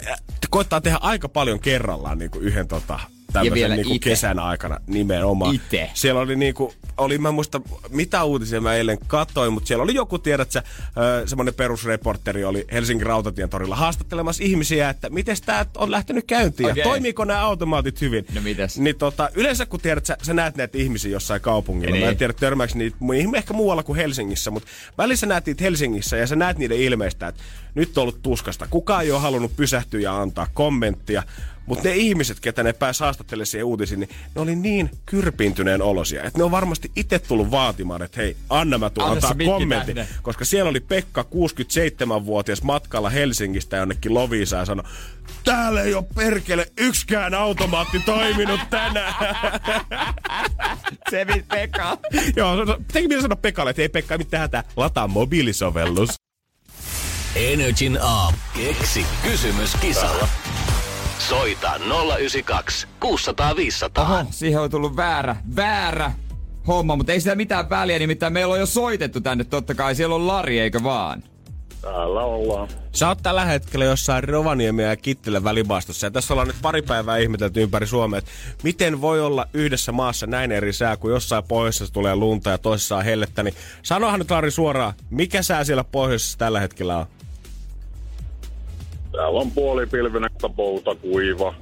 koittaa tehdä aika paljon kerrallaan niinku yhden tota, tämmöisen vielä niinku ite. kesän aikana nimenomaan. Ite. Siellä oli niinku, oli mä muista mitä uutisia mä eilen katsoin, mutta siellä oli joku, tiedät sä, semmonen perusreporteri oli Helsingin Rautatien torilla haastattelemassa ihmisiä, että miten tää on lähtenyt käyntiin Okei. ja toimiiko nämä automaatit hyvin. No mites? Niin tota, yleensä kun tiedät sä, sä näet näitä ihmisiä jossain kaupungilla, Niin. mä en tiedä törmääkö niitä ehkä muualla kuin Helsingissä, mutta välissä näet niitä Helsingissä ja sä näet niiden ilmeistä, että nyt on ollut tuskasta. Kukaan ei ole halunnut pysähtyä ja antaa kommenttia. Mutta ne ihmiset, ketä ne pääsi haastattelemaan siihen uutisiin, niin ne oli niin kyrpiintyneen olosia, että ne on varmasti itse tullut vaatimaan, että hei, anna mä Anna antaa tänne. Koska siellä oli Pekka, 67-vuotias, matkalla Helsingistä jonnekin Loviisaan ja sanoi, täällä ei ole perkele yksikään automaatti toiminut tänään. Se Pekka. Joo, teki minä sanoa Pekalle, että ei Pekka mitään hätää, lataa mobiilisovellus. Energin aamu. Keksi kysymys, kisa. Soita 092 600 500. Oho, siihen on tullut väärä, väärä homma, mutta ei sitä mitään väliä, nimittäin meillä on jo soitettu tänne totta kai. Siellä on Lari, eikö vaan? Täällä ollaan. Sä oot tällä hetkellä jossain Rovaniemi ja Kittilän välimaastossa. Ja tässä ollaan nyt pari päivää ihmetelty ympäri Suomea, että miten voi olla yhdessä maassa näin eri sää, kun jossain pohjoisessa tulee lunta ja toisessa on hellettä. Niin sanohan nyt Lari suoraan, mikä sää siellä pohjoisessa tällä hetkellä on? Täällä on puolipilvinen, pouta kuiva.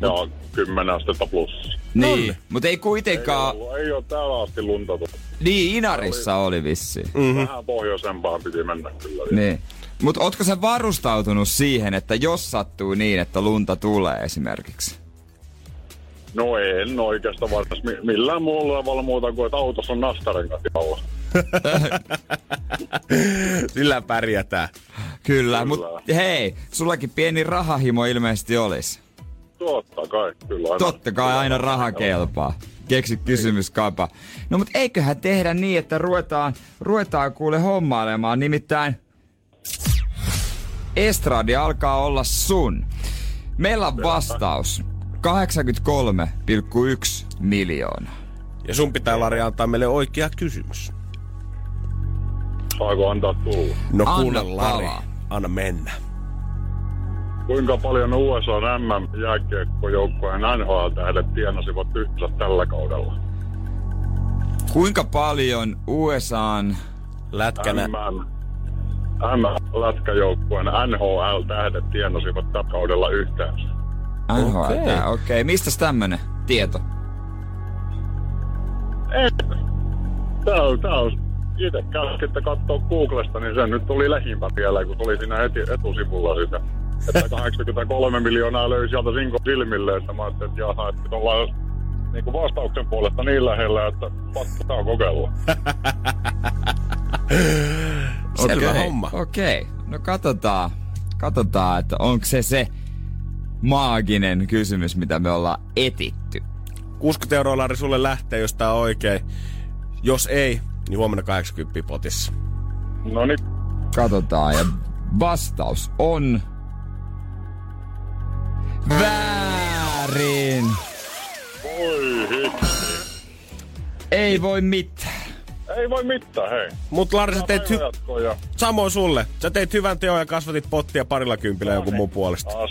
Ja 10 astetta plus. Niin, mutta ei Ei, kuitenkaan... ollut, ei ole täällä asti lunta tullut. Niin, Inarissa oli vissi. Mm-hmm. Vähän pohjoisempaan piti mennä kyllä. Niin. Mutta ootko sä varustautunut siihen, että jos sattuu niin, että lunta tulee esimerkiksi? No en oikeastaan varmasti mi- millään muulla tavalla muuta kuin, että autossa on nastarenkat alla. Sillä pärjätään. Kyllä, Kyllä. mutta hei, sullakin pieni rahahimo ilmeisesti olisi. Totta kai, kyllä aina. Totta kai aina raha kelpaa. Keksi kysymys, kapa. No mut eiköhän tehdä niin, että ruvetaan, ruvetaan kuule hommailemaan. Nimittäin Estradi alkaa olla sun. Meillä on vastaus. 83,1 miljoonaa. Ja sun pitää Lari antaa meille oikea kysymys. Saako antaa tulla? No Anna kuule Lari, palaa. Anna mennä. Kuinka paljon USA MM-jääkiekkojoukkojen NHL-tähdet tienasivat yhteensä tällä kaudella? Kuinka paljon USAn... Lätkänä. MM, M-lätkäjoukkueen NHL-tähdet tienasivat tällä kaudella yhteensä. NHL, Okei. okei. Okay. Mistäs tämmönen tieto? Ei. Tää on, tää on itse käskitte katsoa Googlesta, niin se nyt tuli lähimpä vielä, kun tuli siinä heti etusivulla sitä. Että 83 miljoonaa löi sieltä Sinko silmille, että mä ajattelin, että jaha, että ollaan niin kuin vastauksen puolesta niin lähellä, että pakko kokeilla. Selvä Okei, homma. Okei, no katsotaan, katsotaan, että onko se se maaginen kysymys, mitä me ollaan etitty. 60 euroa Lari sulle lähtee, jos tää on oikein. Jos ei, niin huomenna 80 potissa. No niin, Katsotaan, ja vastaus on... Väärin! voi. Ei voi mitään. Ei voi mitään, hei. Mut Lari, sä teit hy- ja samoin sulle. Sä teit hyvän teon ja kasvatit pottia parilla kympillä jonkun muun puolesta. taas.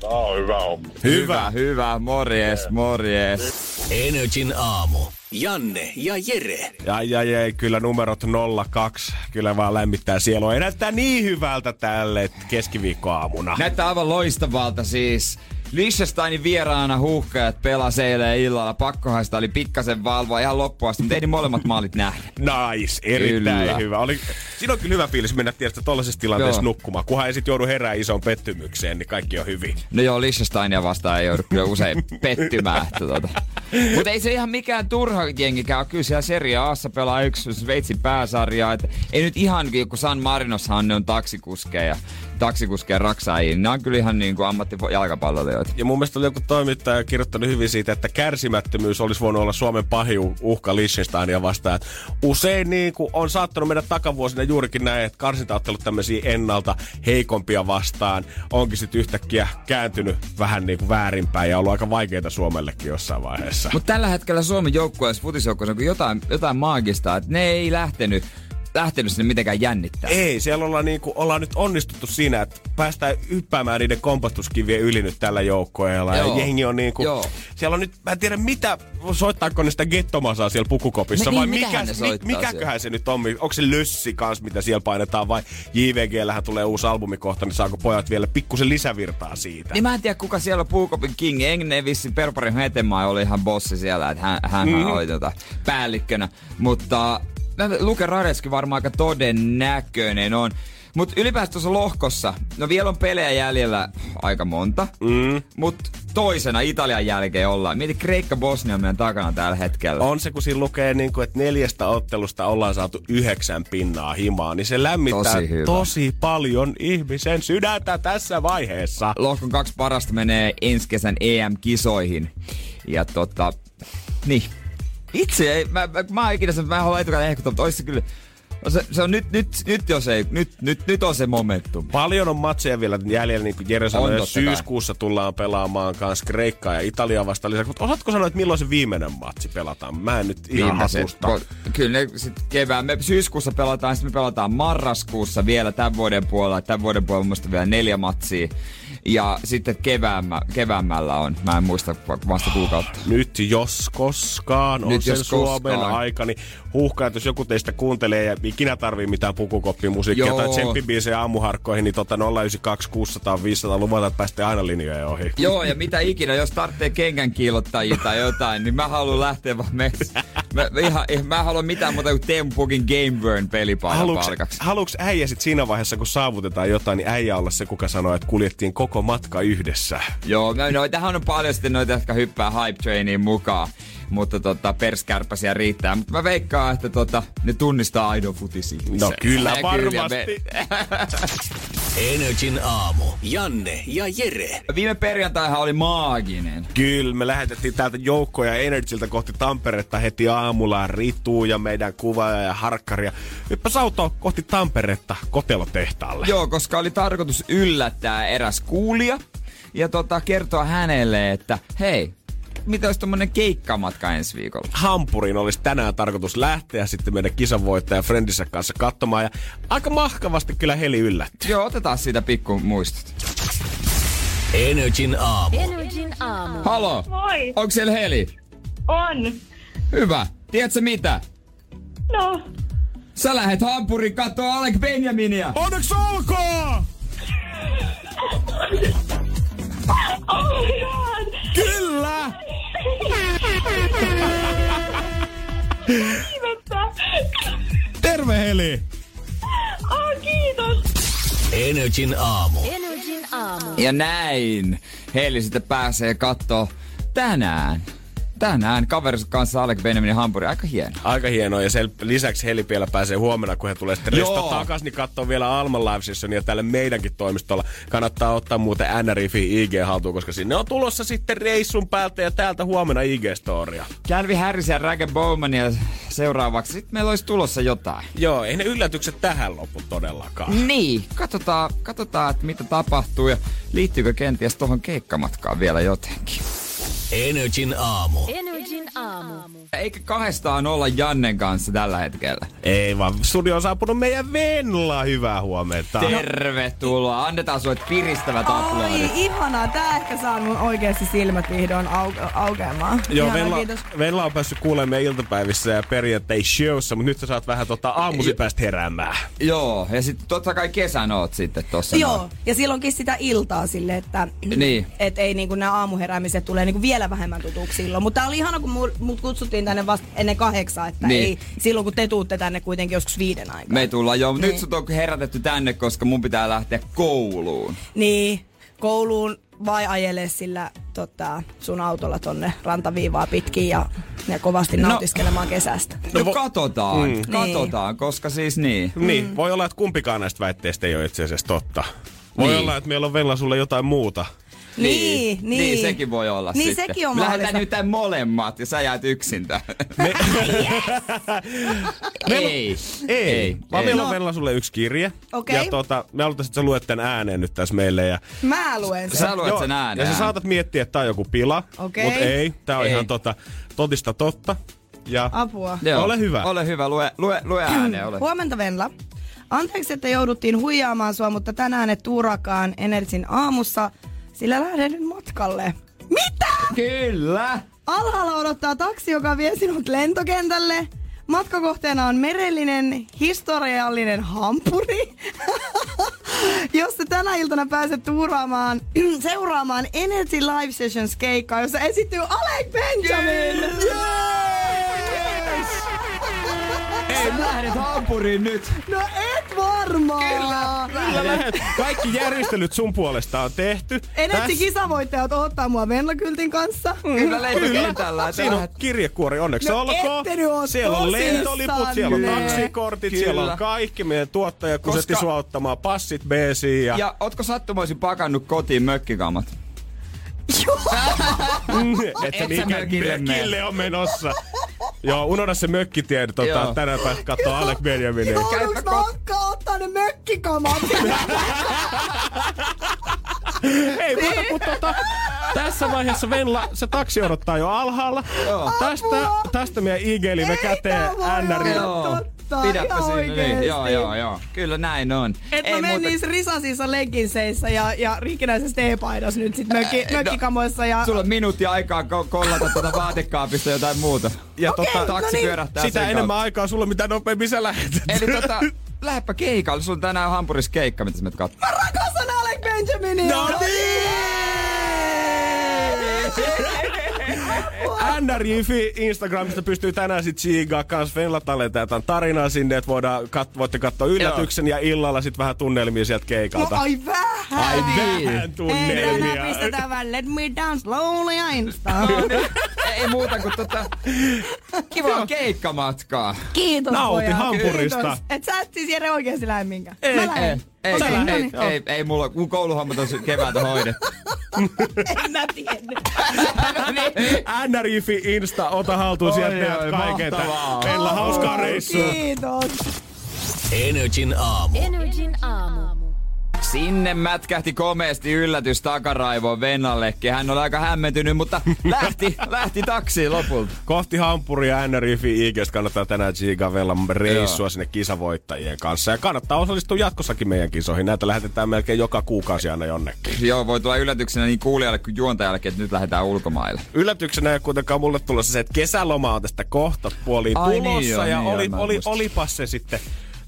Tää on hyvä homma. Hyvä, hyvä. Morjes, morjes. Energin aamu. Janne ja Jere. Ja, ja, ja kyllä numerot 02 kyllä vaan lämmittää sielua. Ei näyttää niin hyvältä tälle keskiviikkoaamuna. Näyttää aivan loistavalta siis. Liechtensteinin vieraana huuhkajat pelasi eilen illalla. Pakkohaista oli pikkasen valvoa ihan loppuun asti, mutta ei molemmat maalit nähdä. Nice, erittäin Kyllä. hyvä. Oli, siinä on kyllä hyvä fiilis mennä tietysti tollaisessa tilanteessa Joo. nukkumaan. Kunhan ei sit joudu herää isoon pettymykseen, niin kaikki on hyvin. No joo, Liechtensteinia vastaan ei joudu kyllä usein pettymään. Että Tota. Mutta ei se ihan mikään turha jengikään ole. Kyllä siellä Serie Aassa pelaa yksi Sveitsin pääsarja. Et ei nyt ihan, kun San Marinossahan ne on taksikuskeja, taksikuskeja raksaajia. niin Ne on kyllä ihan niin kuin ammattijalkapalloilijoita. Ja mun mielestä oli joku toimittaja kirjoittanut hyvin siitä, että kärsimättömyys olisi voinut olla Suomen pahin uh- uhka Liechtensteinia vastaan. Usein niin kuin on saattanut mennä takavuosina juurikin näin, että karsintaottelut tämmöisiä ennalta heikompia vastaan onkin sitten yhtäkkiä kääntynyt vähän niin kuin väärinpäin ja ollut aika vaikeita Suomellekin jossain vaiheessa. Mutta tällä hetkellä Suomen joukkueessa, futisjoukkueessa on jotain, jotain maagista, että ne ei lähtenyt, lähtenyt sinne mitenkään jännittää. Ei, siellä ollaan, niinku, ollaan nyt onnistuttu siinä, että päästään hyppäämään niiden kompastuskivien yli nyt tällä joukkoeella. Ja jengi on niinku, Joo. siellä on nyt, mä en tiedä mitä, soittaako ne sitä gettomasaa siellä pukukopissa Niin, vai mikä, soittaa mikäköhän se nyt on, onko se lössi kans, mitä siellä painetaan vai JVGllähän tulee uusi albumi kohta, niin saako pojat vielä pikkusen lisävirtaa siitä? Niin mä en tiedä, kuka siellä on Puukopin King. Engne vissi Perparin Hetemaa oli ihan bossi siellä, että hän, hän mm. oli tota päällikkönä. Mutta Luke Radeski varmaan aika todennäköinen on. Mutta ylipäätään tuossa lohkossa, no vielä on pelejä jäljellä aika monta, mm. mutta toisena Italian jälkeen ollaan. Mieti Kreikka Bosnia meidän takana tällä hetkellä. On se, kun siinä lukee, niin kuin, että neljästä ottelusta ollaan saatu yhdeksän pinnaa himaa, niin se lämmittää Tosi hyvä. tosi paljon ihmisen sydäntä tässä vaiheessa. Lohkon kaksi parasta menee ensi kesän EM-kisoihin. Ja tota, niin. Itse ei, mä, mä, mä oon ikinä sen, mä halua etukäteen hehkuttaa, mutta olisi se kyllä, se, se on nyt, nyt, nyt jos ei, nyt, nyt, nyt on se momentum. Paljon on matseja vielä jäljellä, niin kuin Jere On sanoi, kai. syyskuussa tullaan pelaamaan kanssa Kreikkaa ja Italiaa vastaan lisäksi. Mutta osaatko sanoa, että milloin se viimeinen matsi pelataan? Mä en nyt ihan hatusta. Kyllä ne sit kevään, me syyskuussa pelataan, sitten me pelataan marraskuussa vielä tämän vuoden puolella. Tämän vuoden puolella muista vielä neljä matsia. Ja sitten keväämmä, keväämmällä on, mä en muista vasta kuukautta. Nyt jos koskaan on Nyt sen jos Suomen koskaan. aika, niin huuhkaa, että jos joku teistä kuuntelee ja ikinä tarvii mitään pukukoppimusiikkia Joo. tai tsemppibiisejä aamuharkkoihin, niin tota 092 600 500 luvataan, että pääsette aina linjojen ohi. Joo, ja mitä ikinä, jos tarvitsee kengän kiilottajia tai jotain, niin mä haluan lähteä vaan metsään. Mä, ihan, mä en halua mitään muuta kuin Tempukin Game Burn pelipaikan Haluuks, palkaksi. haluuks äijä sit siinä vaiheessa, kun saavutetaan jotain, niin äijä olla se, kuka sanoo, että kuljettiin koko matka yhdessä? Joo, no, no tähän on paljon sitten noita, jotka hyppää hype trainiin mukaan. Mutta tota, perskärpäsiä riittää. Mutta mä veikkaan, että tota, ne tunnistaa aidon futisihmisen. No kyllä, Ja varmasti. Energin aamu. Janne ja Jere. Viime perjantaihan oli maaginen. Kyllä, me lähetettiin täältä joukkoja Energyltä kohti Tamperetta heti aamulla. Ritu ja meidän kuvaaja ja harkkaria. Hyppäs auto kohti Tamperetta kotelotehtaalle. Joo, koska oli tarkoitus yllättää eräs kuulija ja tota, kertoa hänelle, että hei, mitä olisi tommonen keikkamatka ensi viikolla? Hampuriin olisi tänään tarkoitus lähteä sitten meidän kisanvoittaja Friendissä kanssa katsomaan. Ja aika mahkavasti kyllä Heli yllätti. Joo, otetaan siitä pikku muistot. Energin aamu. Energin aamu. Halo, Moi, onko siellä Heli? on. Hyvä. Tiedätkö mitä? No, Sä lähet Hampuriin kattoo Alec Benjaminia. Onneksi olkoon! oh my god! Kyllä! Terve Heli! Oh, kiitos! Energin aamu. Energin aamu. Ja näin. Heli sitten pääsee kattoo tänään. Tänään kaverissa kanssa Alec Benjaminin Hampuri. Aika hieno. Aika hienoa ja sen lisäksi Heli vielä pääsee huomenna, kun he tulee sitten takas, niin katsoo vielä Alman Live Sessionia tälle meidänkin toimistolla. Kannattaa ottaa muuten NRIFin IG haltuun, koska sinne on tulossa sitten reissun päältä ja täältä huomenna IG-storia. Calvin Harris ja Rage Bowmania seuraavaksi. Sitten meillä olisi tulossa jotain. Joo, ei ne yllätykset tähän loppu todellakaan. Niin, katsotaan, katsotaan että mitä tapahtuu ja liittyykö kenties tuohon keikkamatkaan vielä jotenkin. Energin aamu. Energin aamu. Eikä kahdestaan olla Jannen kanssa tällä hetkellä. Ei vaan, studio on saapunut meidän Venla. Hyvää huomenta. Tervetuloa. Annetaan sulle piristävät aplodit. ihanaa. Tää ehkä saa mun oikeasti silmät vihdoin au- aukeamaan. Joo, Ihanaa, Venla, kiitos. Venla on päässyt kuulemaan iltapäivissä ja perjantai showssa, mutta nyt sä saat vähän tota aamusi päästä heräämään. Joo, ja sitten totta kai kesän oot sitten tossa. Joo, noin. ja silloinkin sitä iltaa sille, että Niin. et ei niinku nämä aamuheräämiset tulee niinku vielä vähemmän tutuksi silloin. Mutta oli ihana, kun mut, kutsuttiin tänne vasta ennen kahdeksaa, että Niin. ei silloin kun te tuutte tänne kuitenkin joskus viiden aikaa. Me tullaan jo. Nyt Niin. sut on herätetty tänne, koska mun pitää lähteä kouluun. Niin, kouluun vai ajele sillä tota, sun autolla tonne rantaviivaa pitkin ja, ja kovasti No. nautiskelemaan kesästä. No, vo- katsotaan, Mm. katsotaan, koska siis niin. Niin, voi olla, että kumpikaan näistä väitteistä ei ole itse asiassa totta. Voi Niin. olla, että meillä on Venla sulle jotain muuta. Niin, niin. Niin, sekin voi olla Niin, sitten. sekin on Me lähdetään nyt molemmat ja sä jäät yksin tähän. Meillä- Ei. Ei, Ei. vaan ei. meillä on No. Venla sulle yksi kirje. Okei. Ja tota, me halutaan, että sä luet tämän ääneen nyt tässä meille. Ja, Mä luen sen. Sä luet sen ääneen. Ja sä saatat miettiä, että tää on joku pila. Okei. Mutta ei, tää on Ei. ihan tota, totista totta. Ja Apua. Joo. Ole hyvä. Ole hyvä, lue, lue, lue ääneen. Ole. Huomenta Venla. Anteeksi, että jouduttiin huijaamaan sua, mutta tänään et tuurakaan Energin aamussa, sillä lähden nyt matkalle. Mitä? Kyllä. Alhaalla odottaa taksi, joka vie sinut lentokentälle. Matkakohteena on merellinen, historiallinen hampuri. Jos sä tänä iltana pääset tuuraamaan, seuraamaan Energy Live Sessions keikkaa, jossa esittyy Alec Benjamin. Ei, sä lähdet hampuriin nyt. No et varmaan. Kyllä lähet. Kaikki järjestelyt sun puolesta on tehty. Energy kisavoittajat ottaa mua Venla-kyltin kanssa. Kyllä lentokentällä. Siinä on kirjekuori, onneksi No olkoon. Siellä on lentoliput, siellä on Kyllä. taksikortit, Kyllä. siellä on kaikki. Meidän tuottaja kusetti Koska- sua ottamaan passit BC ja... Ja ootko sattumoisin pakannut kotiin mökkikamat? että mikä mökille on menossa. Joo, unohda se mökkitie. Tota, Joo. tänään päästä katsoa Alec Benjaminia. Voinko mä ottaa, ottaa ne mökkikamat? Ei muuta kuin tota, tässä vaiheessa Venla, se taksi odottaa jo alhaalla. Joo. Tästä, tästä meidän IG-live käteen NRI. Pidäpä ihan siinä, oikeesti. niin. Joo, joo, joo. Kyllä näin on. Et mä menis risasissa legginseissä ja, ja rikkinäisessä teepaidassa nyt sit mökki, mökkikamoissa ja... Sulla on minuutti aikaa ko- kollata tuota vaatekaapista jotain muuta. Ja Okei, tota, no taksi niin. pyörähtää sitä sen enemmän kautta. aikaa sulla, mitä nopeammin sä lähetät. Eli tota, lähdepä keikalle. Sulla on tänään Hampuris keikka, mitä sä menet katsomaan. Mä rakastan Alec Benjaminia! No niin! NRJ Instagramista pystyy tänään sit siigaa kans Venla tallentaa tarinaa sinne, että voidaan kat- voitte katsoa yllätyksen ja illalla sit vähän tunnelmia sieltä No keikalta. ai vähän! Ai niin. vähän Ei tunnelmia. tänään pistetään vaan Let me down slowly ja Instaan. Ei muuta kuin tota, kivaa keikkamatkaa. Kiitos Nauti pojat. Hampurista. Kiitos. Et sä et siis Jere oikeesti lähde minkään. Ei, Mä lähden. Ei, ei, ei, ei, niin. ei, ei, mulla, mun kouluhommat on keväältä hoidettu. En mä tiedä. NRJ Insta, ota haltuun Oi, sieltä oi, kaiken. Meillä hauskaa reissua. Kiitos. Energin aamu. Energin aamu. Sinne mätkähti komeasti yllätys takaraivoon Vennallekin. Hän oli aika hämmentynyt, mutta lähti, lähti taksiin lopulta. Kohti Hampuria NRIFI IGstä kannattaa tänään Gigavella reissua Joo. sinne kisavoittajien kanssa. Ja kannattaa osallistua jatkossakin meidän kisoihin. Näitä lähetetään melkein joka kuukausi aina jonnekin. Joo, voi tulla yllätyksenä niin kuulijalle kuin juontajallekin, että nyt lähdetään ulkomaille. Yllätyksenä ei kuitenkaan mulle tulossa se, että kesäloma on tästä kohta puoliin Ai tulossa. niin joo, ja niin oli, joo, oli, olipas se sitten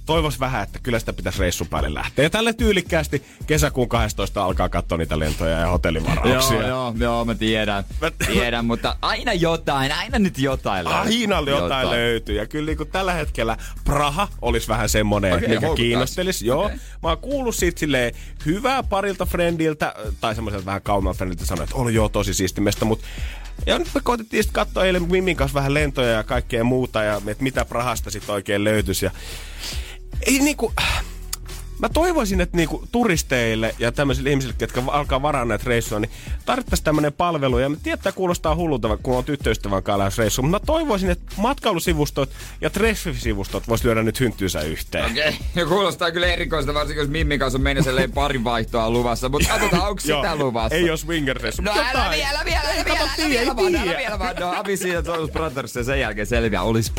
toivos vähän, että kyllä sitä pitäisi reissun päälle lähteä. Ja tälle tyylikkäästi kesäkuun 12 alkaa katsoa niitä lentoja ja hotellivarauksia. Joo, joo, joo, mä tiedän. Mä- tiedän, mutta aina jotain, aina nyt jotain löytyy. Aina jotain, jotain löytyy. Ja kyllä niin tällä hetkellä Praha olisi vähän semmonen, okay, mikä kiinnostelisi. Joo. Okei. Mä oon kuullut siitä silleen hyvää parilta friendiltä, tai semmoiselta vähän kaumalta friendiltä sanoa, että oli joo tosi siistimestä, mutta ja nyt me koitettiin sitten katsoa eilen Mimmin kanssa vähän lentoja ja kaikkea muuta, ja että mitä Prahasta sitten oikein löytyisi. Ja ei niinku... Mä toivoisin, että niinku turisteille ja tämmöisille ihmisille, jotka alkaa varaa näitä reissuja, niin tarvittaisiin tämmöinen palvelu. Ja mä tiedän, että kuulostaa hullulta, kun on tyttöystävän kanssa lähes reissuun. Mutta mä toivoisin, että matkailusivustot ja treffisivustot vois lyödä nyt hynttyynsä yhteen. Okei, ja kuulostaa kyllä erikoista, varsinkin jos Mimmin kanssa on silleen parin vaihtoa luvassa. Mutta katsotaan, onko sitä luvassa. Ei ole swinger-reissu. No mutta älä jotain. vielä, vielä, älä vielä, älä tiedä, vielä ei vaan, älä vielä vaan. No, Avi siinä Jonas Brothers ja sen jälkeen selviää. Olis.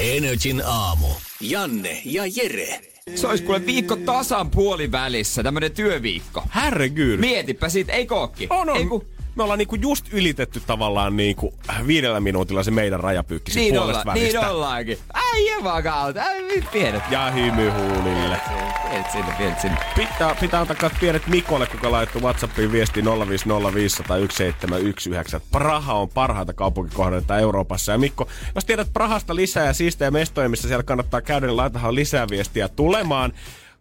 Energin aamu. Janne ja Jere. Se olisi kuule viikko tasan puolivälissä, tämmönen työviikko. Herregud. Mietipä siitä, ei kookki. On, on. Ei kun, Me ollaan niinku just ylitetty tavallaan niinku viidellä minuutilla se meidän rajapyykki niin, puolesta olla, niin välistä. ollaankin. Ai vakautta, ai pienet. Ja hymyhuulille. Pienet sinne, pienet sinne. Pitää, pitää antaa pienet Mikolle, joka laittoi Whatsappiin viesti 050501719. Praha on parhaita kaupunkikohteita Euroopassa. Ja Mikko, jos tiedät Prahasta lisää ja siistejä mestoja, missä siellä kannattaa käydä, niin laitahan lisää viestiä tulemaan.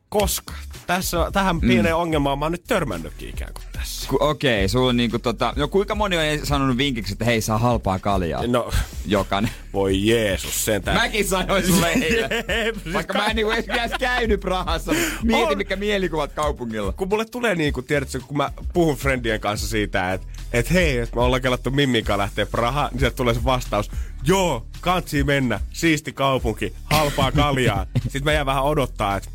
Koska tässä, tähän pieneen ongelmaan mä oon nyt törmännytkin ikään kuin tässä. Ku, okei, sulla on niinku tota... No kuinka moni on sanonut vinkiksi, että hei saa halpaa kaljaa? No, Jokainen. voi Jeesus, sentään. Mäkin sanoin sulle eilen. Vaikka ka- mä en niinku edes käynyt Prahassa. Mieti, On. mikä mielikuvat kaupungilla. kun mulle tulee niin kuin, tiedätkö, kun mä puhun friendien kanssa siitä, että et hei, että me ollaan kelattu Mimmin kanssa lähteä Praha, niin sieltä tulee se vastaus, joo, kansi mennä, siisti kaupunki, halpaa kaljaa. Sitten mä jään vähän odottaa, että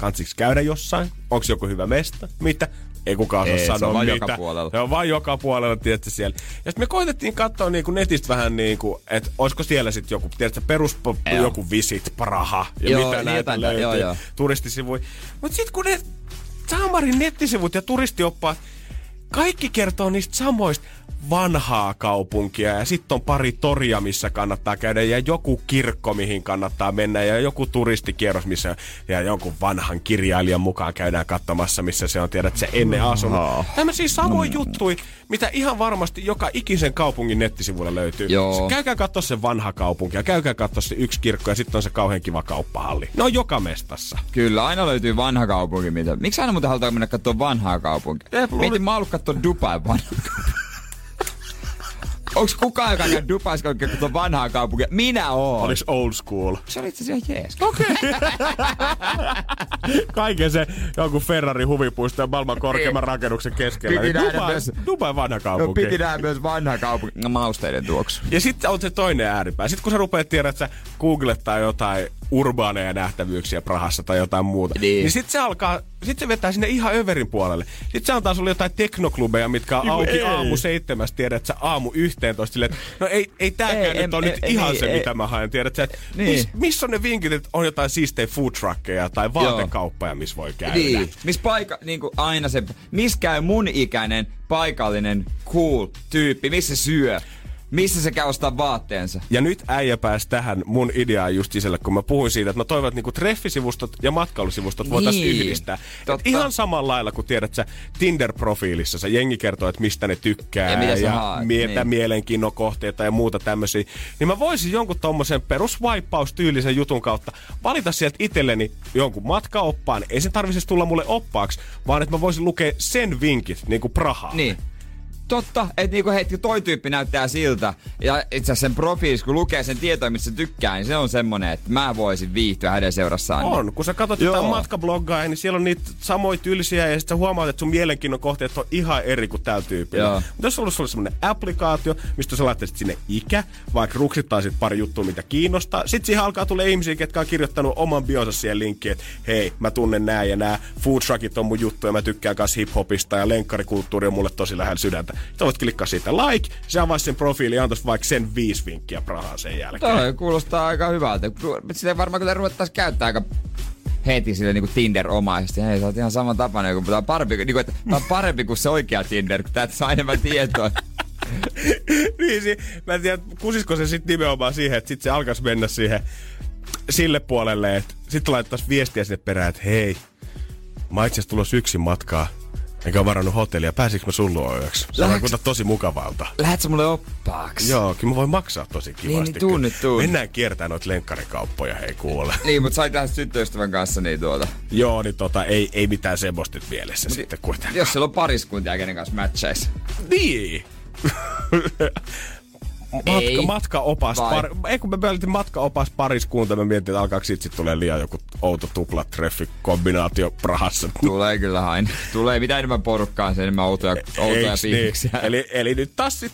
kansiks käydä jossain? Onko joku hyvä mesta? Mitä? Ei kukaan osaa Ei, se on sanoa vaan mitä. joka puolella. Se on vaan joka puolella, tiedätkö siellä. Ja sitten me koitettiin katsoa niin kuin netistä vähän niin kuin, että olisiko siellä sitten joku, tiedätkö, perus joku Visit Praha ja Joo, mitä niin näitä löytyy. joo, joo. Turistisivui. Mutta sitten kun ne Samarin nettisivut ja turistioppaat, kaikki kertoo niistä samoista vanhaa kaupunkia ja sitten on pari toria, missä kannattaa käydä ja joku kirkko, mihin kannattaa mennä ja joku turistikierros, missä ja jonkun vanhan kirjailijan mukaan käydään katsomassa, missä se on, tiedät, se ennen asunut. Tämmöisiä samoja juttuja, mitä ihan varmasti joka ikisen kaupungin nettisivuilla löytyy. Joo. Se- Käykää katsoa se vanha kaupunki ja käykää katsoa se yksi kirkko ja sitten on se kauhean kiva kauppahalli. Ne on joka mestassa. Kyllä, aina löytyy vanha kaupunki. Mitä. Miksi aina muuten halutaan mennä katsoa vanhaa kaupunkia? Eh, Mietin, mä oon ollut katsoa Dubai vanhaa kaupunkia. Onks kukaan, joka käy Dubaissa katsoa vanhaa kaupunkia? Minä oon. Olis old school. Se oli itse asiassa jees. Okei. Kaiken se jonkun Ferrari huvipuisto ja maailman korkeimman rakennuksen keskellä. Piti Niin nähdä Dubai, myös- Dubai vanha No, kaupunki. piti nähdä myös vanha kaupunki. No, mausteiden tuoksu. Ja sitten on se toinen ääripää. Sitten kun sä rupeat tiedä, että sä googlettaa jotain urbaaneja nähtävyyksiä Prahassa tai jotain muuta, Niin. niin, niin sitten se alkaa, sit se vetää sinne ihan överin puolelle. Sitten se antaa sulle jotain teknoklubeja, mitkä on auki ei. aamu seitsemästä, tiedät sä aamu yhteentoista silleen, että no ei, ei tääkään Ei, nyt en- ole nyt ei, ihan niin, se, ei. mitä mä haen. Tiedät sä, että Niin. miss, missä on ne vinkit, että on jotain siistejä food truckeja tai vaatekauppoja, missä voi käydä. Niin, miss paikka, niinku aina se, missä käy mun ikäinen, paikallinen, cool tyyppi, missä se syö, missä se käy ostaa vaatteensa. Ja nyt äijä pääsi tähän mun ideaan just sisälle, kun mä puhuin siitä, että mä toivon, että niinku treffisivustot ja matkailusivustot voitaisiin Niin, yhdistää. Et totta. ihan samalla lailla, kun tiedät sä Tinder-profiilissa, sä jengi kertoo, että mistä ne tykkää Ja mitä ja mietä niin. mielenkiinnon kohteita ja muuta tämmöisiä. Niin mä voisin jonkun tommosen peruswipeout-tyylisen jutun kautta valita sieltä itselleni jonkun matkaoppaan. Ei se tarvitsisi tulla mulle oppaaksi, vaan että mä voisin lukea sen vinkit, niin kuin Prahaan. Niin. Totta, että niinku heti toi tyyppi näyttää siltä. Ja itse asiassa sen profiilis, kun lukee sen tietoa, mistä se tykkää, niin se on semmonen, että mä voisin viihtyä hänen seurassaan. On, kun sä katsot Joo. jotain matkabloggaa, niin siellä on niitä samoja tyylisiä ja sitten sä huomaat, että sun mielenkiinnon kohteet on ihan eri kuin tällä tyypillä. Mutta jos sulla olisi semmoinen applikaatio, mistä sä laittaisit sinne ikä, vaikka ruksittaisit pari juttua, mitä kiinnostaa. Sitten siihen alkaa tulla ihmisiä, ketkä on kirjoittanut oman bionsa siihen linkkiin, että hei, mä tunnen nää ja nää food truckit on mun juttu ja mä tykkään myös hiphopista ja lenkkarikulttuuri on mulle tosi lähellä sydäntä. Sitten voit klikkaa siitä like, se avaisi sen profiili ja antaisi vaikka sen viisi vinkkiä Prahaan sen jälkeen. Toi kuulostaa aika hyvältä. Sitä varmaan kyllä ruvettaisiin käyttää aika heti sille niinku Tinder-omaisesti. Hei, sä oot ihan sama tapainen, kun on parempi, niinku, että tää on parempi kuin se oikea Tinder, kun täältä saa enemmän tietoa. niin, si- mä en tiedä, kusisiko se sitten nimenomaan siihen, että sit se alkaisi mennä siihen sille puolelle, että sitten laittaisi viestiä sinne perään, että hei, mä itse asiassa tulossa yksin matkaa, enkä ole varannut hotellia, pääsikö mä sun luo yöksi? Se vaikuttaa tosi mukavalta. Lähet sä mulle oppaaksi? Joo, kyllä mä voin maksaa tosi kivasti. niin, tuu kyllä. nyt, tuu. Mennään kiertämään noita lenkkarikauppoja, hei kuule. Niin, mutta sai tehdä tyttöystävän kanssa niin tuota. Joo, niin tota, ei, ei mitään semmoista nyt mielessä sitten kuitenkaan. Jos siellä on pariskuntia, kenen kanssa matcheis. Niin! Matka, matkaopas, Vai? par, ei kun me päätin matkaopas pariskunta, mä mietin, että alkaako siitä sit tulee liian joku outo tuplatreffi kombinaatio Prahassa. Tulee kyllä aina. Tulee mitä enemmän porukkaa, sen enemmän outoja, outoja. Niin? Eli, eli nyt taas sit,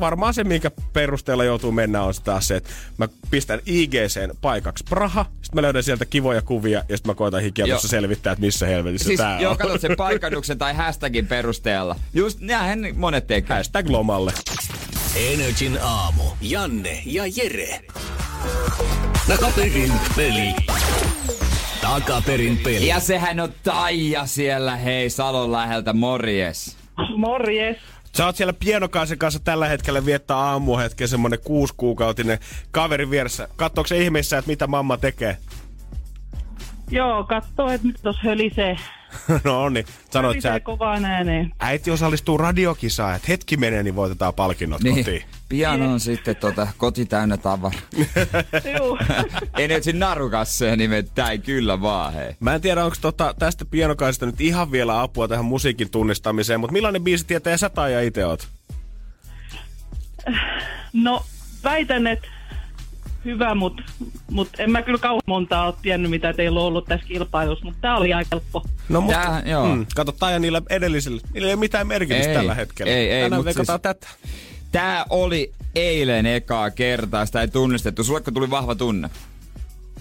varmaan se, minkä perusteella joutuu mennä, on sit taas se, että mä pistän IGCn paikaksi Praha, sitten mä löydän sieltä kivoja kuvia, ja sitten mä koitan hikielossa Joo. selvittää, että missä helvetissä Siis tää joo, on. katsot sen paikannuksen tai hashtagin perusteella. Just näinhän monet tekee. Hashtag lomalle. Energin aamu. Janne ja Jere. Takaperin peli. Takaperin peli. Ja sehän on Taija siellä, hei, Salon läheltä, morjes. Morjes. Sä oot siellä pienokaisen kanssa tällä hetkellä viettää aamua hetken semmonen kuusikuukautinen kaveri vieressä. Katsooko se ihmeessä, että mitä mamma tekee? Joo, katsoo, että nyt tos hölisee. no niin. Sanoit sä, että äiti osallistuu radiokisaan, että hetki menee, niin voitetaan palkinnot Niin, kotiin. pian on sitten tota, koti täynnä tavara. Juu. Ei nyt siinä narukasseja nimittäin, kyllä vaan hei. Mä en tiedä, onko tota, tästä pienokaisesta nyt ihan vielä apua tähän musiikin tunnistamiseen, mutta millainen biisi tietää sä tai ja itse oot? No, väitän, että hyvä, mutta mut en mä kyllä kauan montaa ole tiennyt, mitä teillä on ollut tässä kilpailussa, mutta tää oli aika helppo. No mutta, Tää, joo. Mm, kato, tai niillä edellisillä, niillä ei ole mitään merkitystä Ei, tällä hetkellä. ei, ei, Tänään mut veikataan siis- tätä. Tää oli eilen ekaa kertaa, sitä ei tunnistettu. Sulleko tuli vahva tunne?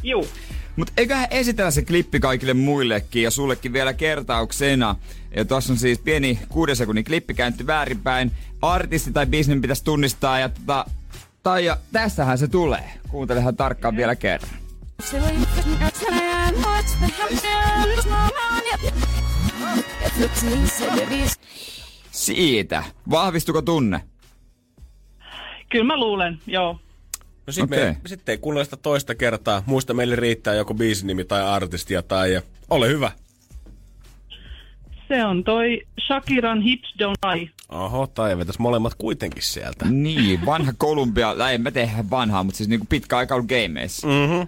Juu. Mutta eiköhän esitellä se klippi kaikille muillekin ja sullekin vielä kertauksena. Ja tuossa on siis pieni kuuden sekunnin klippi käänty väärinpäin. Artisti tai bisnes pitäisi tunnistaa ja tota, tai ja tästähän se tulee. Kuuntelehan tarkkaan vielä kerran. Siitä. Vahvistuko tunne? Kyllä mä luulen, joo. No sit okay. Okei. me, sitten ei kuunnella sitä toista kertaa. Muista meille riittää joku biisinimi tai artistia tai ja ole hyvä. Se on toi Shakiran Hips Don't Lie. Oho, tai vetäis molemmat kuitenkin sieltä. Niin, vanha Kolumbia, tai en mä tehdä vanhaa, mutta siis niinku pitkä aika ollut gameissa. Mm-hmm.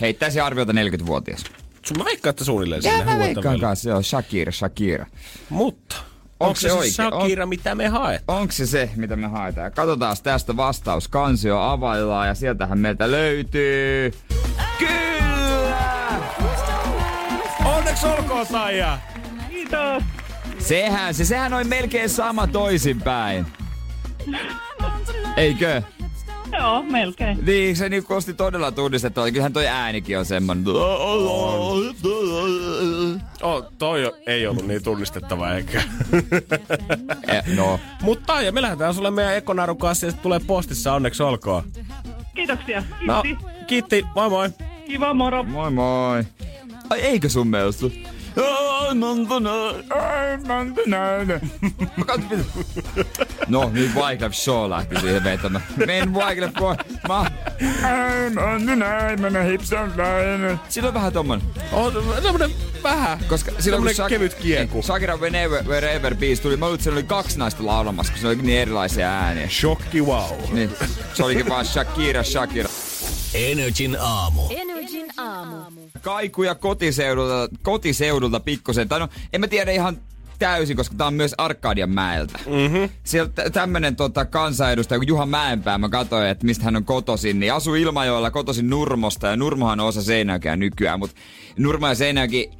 Heittäisi arviota 40-vuotias. Sun mä veikkaan, että suunnilleen sinne mä veikkaan kanssa, joo, Shakira, Shakira. Mutta, onko se, se oikein? Shakira, mitä me haet? Onko se se, mitä me haetaan? Katsotaan tästä vastaus. Kansio availlaan ja sieltähän meiltä löytyy... Kyllä! On Onneksi olkoon, Saija! Kiitos. Sehän, se, sehän on melkein sama toisinpäin. Eikö? Joo, melkein. Niin, se niin kuulosti todella tunnistettava. Kyllähän toi äänikin on semmonen. Oh, toi ei ollut niin tunnistettava eikä. Eh, no, Mutta ja me lähdetään sulle meidän Ekonarun kanssa ja se tulee postissa onneksi olkoon. Kiitoksia. No, Kiitti. kiitti, moi moi. Kiva, moro. moi moi. Ai eikö sun mielestä? No, nyt Wyclef Shaw lähti siihen vetämään. Men Wyclef boy, mä... On on. Sillä on vähän tommonen. On semmonen vähän. Koska silloin kun Semmonen kevyt kieku. Shakira Whenever, Wherever biisi tuli, mä että siellä oli kaksi naista laulamassa, kun se oli niin erilaisia ääniä. Shokki wow. Niin, se olikin vaan Shakira, Shakira. Energin aamu. Energin aamu. Kaikuja kotiseudulta, kotiseudulta pikkusen. Tai no, en mä tiedä ihan täysin, koska tää on myös Arkadian mäeltä. Mm-hmm. Sieltä tämmönen tota, kansanedustaja kuin Juha Mäenpää, mä katsoin, että mistä hän on kotoisin, niin asuu Ilmajoella kotoisin Nurmosta, ja Nurmohan on osa Seinäjokea nykyään, mutta Nurmo ja Seinäjoki,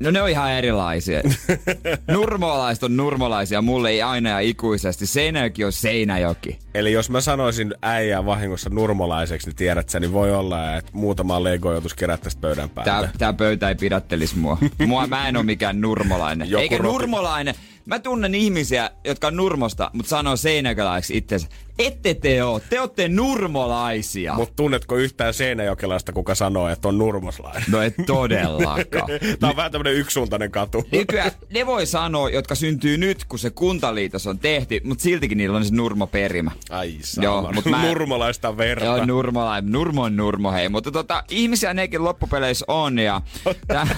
no ne on ihan erilaisia. Nurmolaiset on nurmolaisia, mulle ei aina ja ikuisesti. Seinäjoki on Seinäjoki. Eli jos mä sanoisin äijää vahingossa nurmolaiseksi, niin tiedät sä, niin voi olla, että muutama Lego joutuisi kerää tästä pöydän päälle. Tää, tää pöytä ei pidättelis mua. mua mä en oo mikään nurmolainen. Joku Eikä roti- nurmolainen. Mä tunnen ihmisiä, jotka on nurmosta, mutta sanoo seinäkäläiksi itsensä. Ette te oo, te ootte nurmolaisia. Mutta tunnetko yhtään seinäjokelaista, kuka sanoo, että on nurmoslainen? No et todellakaan. Tää on vähän tämmönen yksisuuntainen katu. Nykyään ne voi sanoa, jotka syntyy nyt, kun se kuntaliitos on tehty, mutta siltikin niillä on se nurmoperimä. Ai Joo, sama. mut mä- Nurmolaista verta. Joo, nurmolainen. Nurmo on nurmo, hei. Mutta tota, ihmisiä nekin loppupeleissä on. Ja tähän,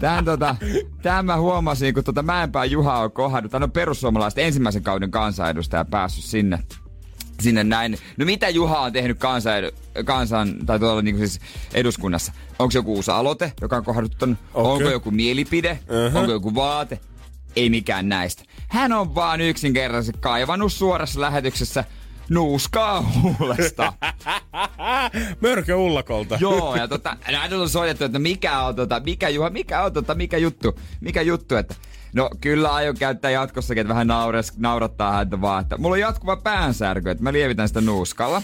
tähän, tota, tähän mä huomasin, kun tota Mäenpää Juha on kohdannut. Hän on perussuomalaisten ensimmäisen kauden kansanedustaja päässyt sinne sinne näin. No mitä Juha on tehnyt kansan, kansan tai tuolla niin siis eduskunnassa? Onko joku uusi aloite, joka on kohdannut? Okei. Onko joku mielipide? Uh-huh. Onko joku vaate? Ei mikään näistä. Hän on vaan yksinkertaisesti kaivannut suorassa lähetyksessä nuuskaa huulesta. Mörkö ullakolta. Joo, ja tota, näitä on soitettu, että mikä on, tota, mikä Juha, mikä on, tota, mikä juttu, mikä juttu, että No kyllä aion käyttää jatkossakin, että vähän naures, naurattaa häntä vaan, että mulla on jatkuva päänsärky, että mä lievitän sitä nuuskalla.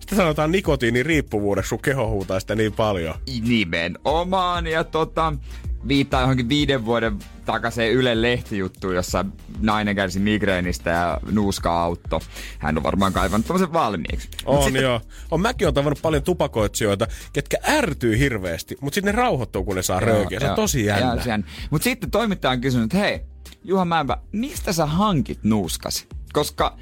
Sitä sanotaan nikotiiniriippuvuudeksi, kun keho huutaa sitä niin paljon. Nimenomaan, ja tota, viittaa johonkin viiden vuoden takaisin Yle lehtijuttuun, jossa nainen kärsi migreenistä ja nuuska autto. Hän on varmaan kaivannut tämmöisen valmiiksi. On sitten- joo. On mäkin on tavannut paljon tupakoitsijoita, ketkä ärtyy hirveästi, mutta sitten ne rauhoittuu, kun ne saa röökiä. Se on tosi jännä. Mutta sitten toimittaja on kysynyt, että hei, Juha Mäenpä, mistä sä hankit nuuskasi? Koska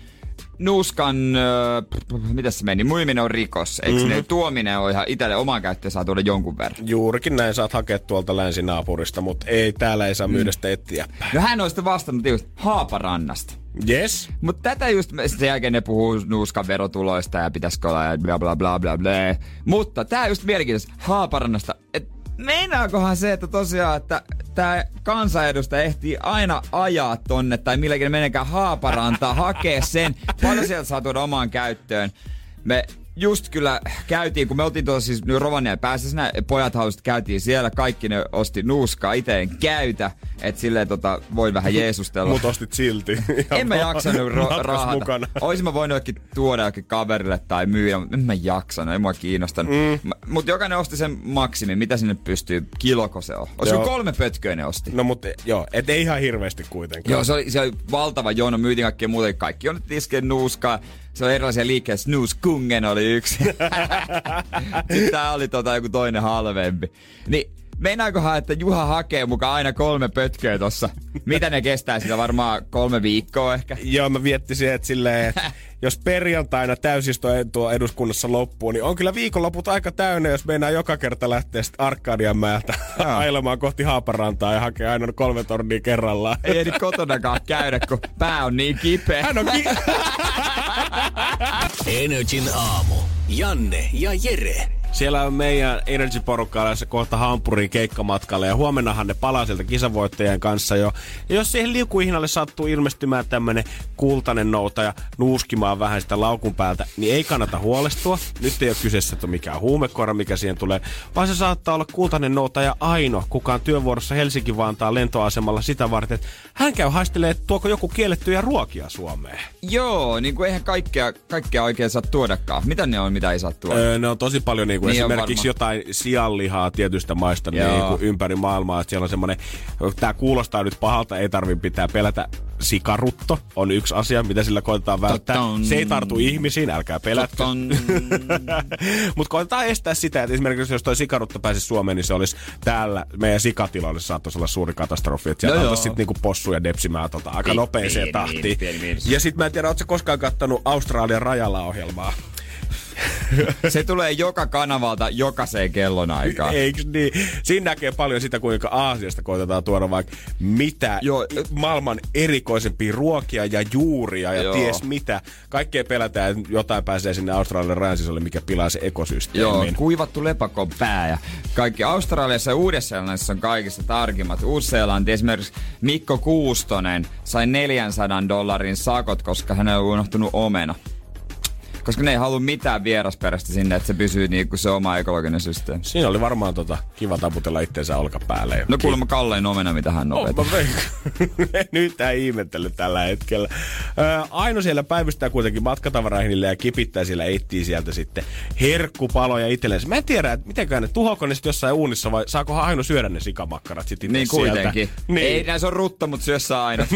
nuuskan, äh, mitä se meni, muiminen on rikos. Eikö mm-hmm. ne tuominen on ihan itselle omaan käyttöön saa tuoda jonkun verran? Juurikin näin saat hakea tuolta länsinaapurista, mutta ei, täällä ei saa myydä sitä etsiä. No hän on sitten vastannut just Haaparannasta. Yes. Mutta tätä just, sen jälkeen ne puhuu nuuskan verotuloista ja pitäisikö olla ja bla bla bla bla bla. Mutta tää just mielenkiintoista Haaparannasta, että meinaakohan se, että tosiaan, että tämä kansanedustaja ehtii aina ajaa tonne tai milläkin menekään Haaparantaa hakea sen. Paljon sieltä saa tuoda omaan käyttöön. Me just kyllä käytiin, kun me oltiin tuossa siis nyt Rovaniemellä päässä, pojat halusivat, käytiin siellä, kaikki ne osti nuuskaa, itse en käytä, että silleen tota, voin vähän jeesustella. Mut ostit silti. En mä jaksanut ro- rahata. mukana. Oisin mä voinut jokin tuoda jokin kaverille tai myydä, mutta en mä jaksanut, ei mua kiinnostanut. Mm. Mutta jokainen osti sen maksimi, mitä sinne pystyy, kiloko se on. Olisiko kolme pötköä ne osti? No mutta joo, et ei ihan hirveästi kuitenkaan. Joo, se oli, se oli valtava jono, myytiin kaikkea muuta. Kaikki on tiskeen nuuskaa. Se oli erilaisia liikkeitä. Snooze Kungen oli yksi. Sitten tää oli tota joku toinen halvempi. Niin Meinaakohan, että Juha hakee mukaan aina kolme pötköä tossa? Mitä ne kestää sitä varmaan kolme viikkoa ehkä? Joo, mä viettisin, että silleen, että jos perjantaina täysisto tuo eduskunnassa loppuu, niin on kyllä viikonloput aika täynnä, jos meinaa joka kerta lähteä sitten Arkadianmäeltä ailemaan kohti Haaparantaa ja hakea aina kolme tornia kerrallaan. Ei ehdi kotonakaan käydä, kun pää on niin kipeä. Hän on ki- Energin aamu. Janne ja Jere. Siellä on meidän Energy-porukka lähdössä kohta Hampurin keikkamatkalle ja huomennahan ne palaa sieltä kisavoittajien kanssa jo. Ja jos siihen liukuihinalle sattuu ilmestymään tämmönen kultainen noutaja nuuskimaan vähän sitä laukun päältä, niin ei kannata huolestua. Nyt ei ole kyseessä, että mikään huumekoira, mikä siihen tulee, vaan se saattaa olla kultainen noutaja Aino, kuka on työvuorossa Helsinki-Vantaan lentoasemalla sitä varten, että hän käy haistelee, että tuoko joku kiellettyjä ruokia Suomeen. Joo, niin kuin eihän kaikkea, kaikkea oikein saa tuodakaan. Mitä ne on, mitä ei saa tuoda? Öö, ne on tosi paljon niin kuin Niin on esimerkiksi jotain sianlihaa tietystä maista Joo. niin kuin ympäri maailmaa. Että siellä on semmoinen, tämä kuulostaa nyt pahalta, ei tarvi pitää pelätä. Sikarutto on yksi asia, mitä sillä koitetaan välttää. Toton. Se ei tartu ihmisiin, älkää pelätkö. Mutta koitetaan estää sitä, että esimerkiksi jos toi sikarutto pääsisi Suomeen, niin se olisi täällä meidän sikatiloille saattaisi olla suuri katastrofi. Että sieltä No sitten niinku possuja depsimään tota aika nopeeseen tahtiin. Ja sitten mä en tiedä, ootko koskaan kattanut Australian rajalla ohjelmaa? Se tulee joka kanavalta jokaiseen kellonaikaan. Eiks niin? Siinä näkee paljon sitä, kuinka Aasiasta koitetaan tuoda vaikka mitä Joo. maailman erikoisempia ruokia ja juuria ja Joo. ties mitä. Kaikkea pelätään, että jotain pääsee sinne Australian rajan sisälle, mikä pilaa se ekosysteemin. Joo, kuivattu lepakon pää ja kaikki Australiassa ja Uudessa-Seelannissa on kaikista tarkimmat. Uusi-Seelanti esimerkiksi Mikko Kuustonen sai 400 dollarin sakot, koska hän on unohtunut omena. Koska ne ei halua mitään vierasperäistä sinne, että se pysyy niin kuin se oma ekologinen systeemi. Siinä oli varmaan tota, kiva taputella itseensä olkapäälle. No kuulemma kallein omena, mitä hän Oh, mä veikkaan. Nyt ei ihmettely tällä hetkellä. Ö, Aino siellä päivystää kuitenkin matkatavarahinille ja kipittää siellä etsii sieltä sitten herkkupaloja itsellensä. Mä en tiedä, että mitenkään ne tuhoako ne sitten jossain uunissa vai saako Aino syödä ne sikamakkarat sitten Niin kuitenkin. Sieltä. Niin. Ei näissä on rutto, mutta syössä aina.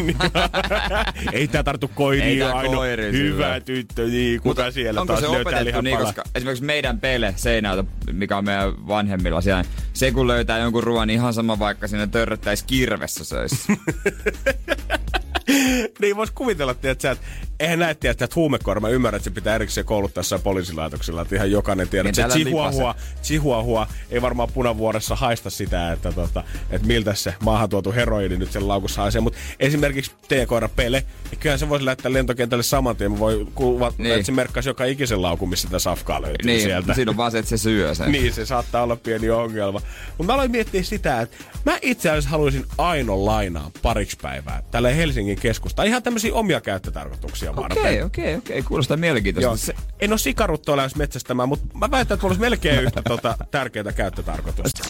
ei tää tartu Ei koiriin, tää Aino. koiriin Hyvä tyttö, niin, kuka siellä onko taas se löytää opetettu niin, koska esimerkiksi meidän pele seinältä, mikä on meidän vanhemmilla siellä, se kun löytää jonkun ruoan, niin ihan sama vaikka sinne törröttäisi kirvessä söisi. niin vois kuvitella, tiedätkö, että eihän näet tiedä, että huumekoira, mä ymmärrän, että se pitää erikseen kouluttaa jossain poliisilaitoksilla, että ihan jokainen tiedä, Niin että chihuahua, chihuahua ei varmaan punavuoressa haista sitä, että, tota, että miltä se maahan tuotu heroini nyt sen laukussa haisee, mutta esimerkiksi teekoira Pele, niin kyllähän se voisi lähteä lentokentälle saman tien, voi kuva, Niin. että se merkkaisi joka ikisen laukun, missä sitä safkaa löytyy niin, sieltä. siinä on vaan se, että se syö sen. Niin, se saattaa olla pieni ongelma. Mutta mä aloin miettiä sitä, että mä itse asiassa haluaisin Ainon lainaa pariksi päivää tälle Helsingin keskusta. Ihan tämmöisiä omia käyttötarkoituksia varten. Okei, okei, okei. Kuulostaa mielenkiintoista. Joo. Se, En ole sikaruttoa lähes metsästämään, mutta mä väitän, että mulla olisi melkein yhtä tota, tärkeää käyttötarkoitusta.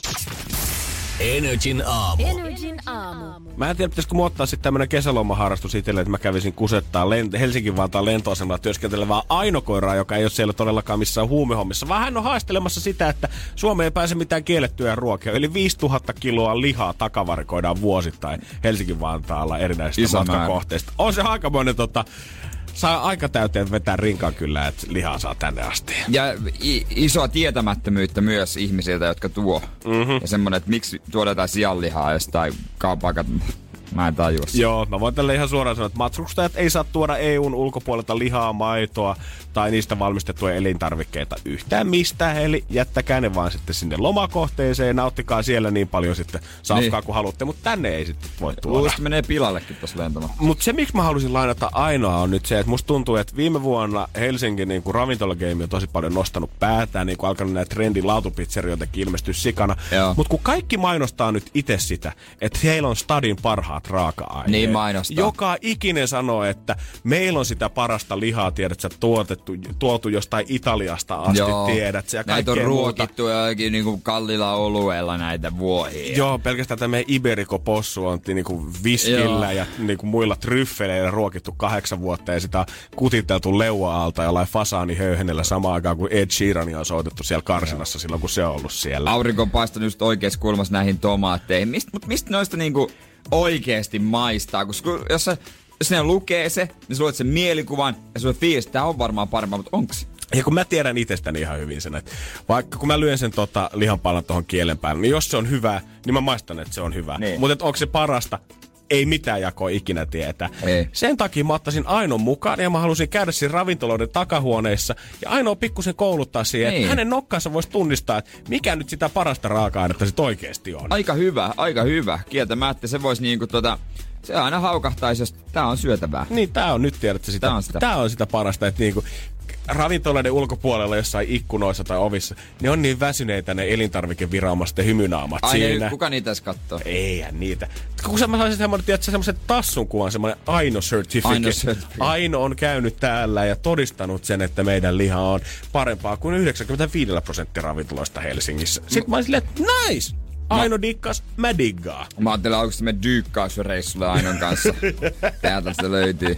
Energin aamu. Energin aamu. Mä en tiedä, pitäisikö mun ottaa sitten tämmönen kesälomaharrastus itselle, että mä kävisin kusettaa lent- Helsinki Vantaan lentoasemalla työskentelevää ainokoiraa, joka ei ole siellä todellakaan missään huumehommissa, vaan hän on haistelemassa sitä, että Suomeen ei pääse mitään kiellettyjä ruokia. Yli 5000 kiloa lihaa takavarikoidaan vuosittain Helsinki Vantaalla erinäisistä Iso määrä. matkakohteista. On se aikamoinen tota, saa aika täyteen vetää rinkaan kyllä, että lihaa saa tänne asti. ja i- isoa tietämättömyyttä myös ihmisiltä, jotka tuo. Mm-hmm. Ja semmonen, että miksi tuodaan sianlihaa jostain kaupakat. Mä en tajua sitä. Joo, mä voin tälle ihan suoraan sanoa, että matkustajat ei saa tuoda EUn ulkopuolelta lihaa, maitoa tai niistä valmistettuja elintarvikkeita yhtään mistään. Eli jättäkää ne vaan sitten sinne lomakohteeseen, nauttikaa siellä niin paljon sitten safkaa Niin. kuin haluatte, mutta tänne ei sitten voi tuoda. Luulisin, että menee pilallekin tossa lentämään. Mutta se, miksi mä halusin lainata ainoa on nyt se, että musta tuntuu, että viime vuonna Helsingin niin ravintolagame on tosi paljon nostanut päätään, niin kuin alkanut näitä trendin laatupizzerioitakin ilmestyä sikana. Mutta kun kaikki mainostaa nyt itse sitä, että heillä on stadin parhaat raaka-aineet. Niin mainostaa. Joka ikinen sanoo, että meillä on sitä parasta lihaa, tiedät sä, tuotettu, tuotu jostain Italiasta asti, tiedät sä, ja Näitä on kaikkea muuta. ruokittu jollakin niinku kallilla olueella näitä vuohia. Joo, pelkästään tämä Iberico Possu on niinku viskillä Joo. ja niinku muilla tryffeleillä ruokittu kahdeksan vuotta ja sitä kutiteltu leua-alta jollain fasaanihöyhenellä samaan aikaan kuin Ed Sheerania on soitettu siellä karsinassa silloin, kun se on ollut siellä. Aurinko on paistanut just oikeassa kulmassa näihin tomaatteihin. Mist, mut mistä noista niinku oikeesti maistaa? Koska jos sä, jos ne lukee se, niin sä luet sen mielikuvan ja sulle fiilis, että tää on varmaan parempaa, mutta onks? Ja kun mä tiedän itsestäni ihan hyvin sen, että vaikka kun mä lyön sen tota lihanpalan tuohon kielen päälle, niin jos se on hyvää, niin mä maistan, että se on hyvää. Niin. Mutta onko se parasta? Ei mitään jakoa ikinä tietää. Ei. Sen takia mä ottaisin Ainon mukaan ja mä halusin käydä siinä ravintoloiden takahuoneissa ja Ainoa pikkusen kouluttaa siihen, Niin. että hänen nokkansa voisi tunnistaa, että mikä nyt sitä parasta raaka-ainetta sit oikeasti on. Aika hyvä, aika hyvä. Kieltämättä se voisi niinku tota... Se aina haukahtaisi, jos tää on syötävää. Niin, tää on nyt tiedätkö sitä, Tää on sitä. Tää on sitä parasta, että niinku, ravintoloiden ulkopuolella jossain ikkunoissa tai ovissa, ne on niin väsyneitä ne elintarvikeviranomaisten hymynaamat Ai siinä. ne, kuka niitä edes kattoo? Eihän niitä. Kun mä saisin semmoinen, tiedätkö, semmoisen tassun kuvan, semmoinen Aino certificate. Aino certificate. Aino on käynyt täällä ja todistanut sen, että meidän liha on parempaa kuin 95 prosenttia ravintoloista Helsingissä. Sitten mä olin silleen, että nice! Aino dikkas, mä diggaan. Mä ajattelin, onko me dyykkausreissulle Ainon kanssa. Täältä se löytyy.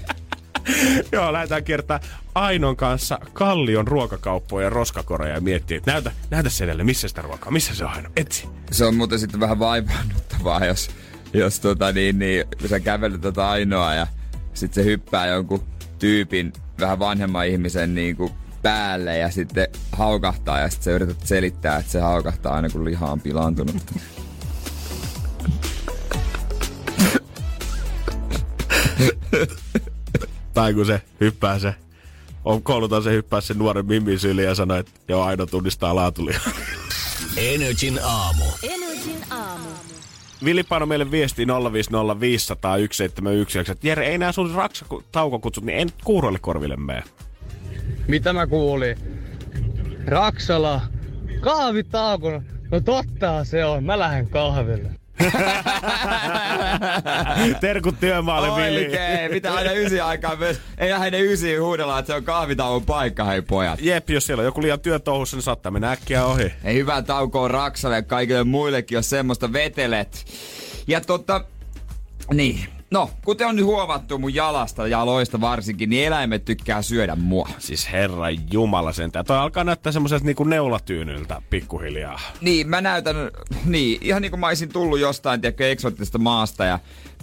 Joo, lähdetään kertaa Ainon kanssa Kallion ruokakauppoja ja roskakoreja ja miettiä, että näytä, näytä sen edelle, missä sitä ruokaa, missä se on Aino, etsi. Se on muuten sitten vähän vaivaannuttavaa, jos, jos tota niin, niin, sä kävelet tota ainoa ja sitten se hyppää jonkun tyypin, vähän vanhemman ihmisen niin kuin päälle ja sitten haukahtaa ja sitten sä yrität selittää, että se haukahtaa aina kun liha on pilaantunut. Tai kun se hyppää se, on koulutan se hyppää sen nuoren mimmin syliin ja sanoo, että joo, Aino tunnistaa laatulia. Energin aamu. Energin aamu. Vili paino meille viesti 050501719, että Jere, ei nää sun raksa taukokutsut, niin en kuuroille korville mene. Mitä mä kuulin? Raksala, kahvitauko. No totta se on, mä lähden kahville. Terkut työmaalle, Vili. Oikein, mitä aina ysi aikaa myös. Ei lähde ysi huudella, että se on kahvitauon paikka, hei pojat. Jep, jos siellä on joku liian työtouhussa, niin saattaa mennä äkkiä ohi. Ei hyvää taukoa Raksalle ja kaikille muillekin, jos semmoista vetelet. Ja tota, niin. No, kuten on nyt huomattu mun jalasta, jaloista varsinkin, niin eläimet tykkää syödä mua. Siis herra jumala sentään. Toi alkaa näyttää semmoiselta niinku neulatyynyltä pikkuhiljaa. Niin, mä näytän, niin, ihan niin kuin mä olisin tullut jostain, tiedätkö, eksottisesta maasta ja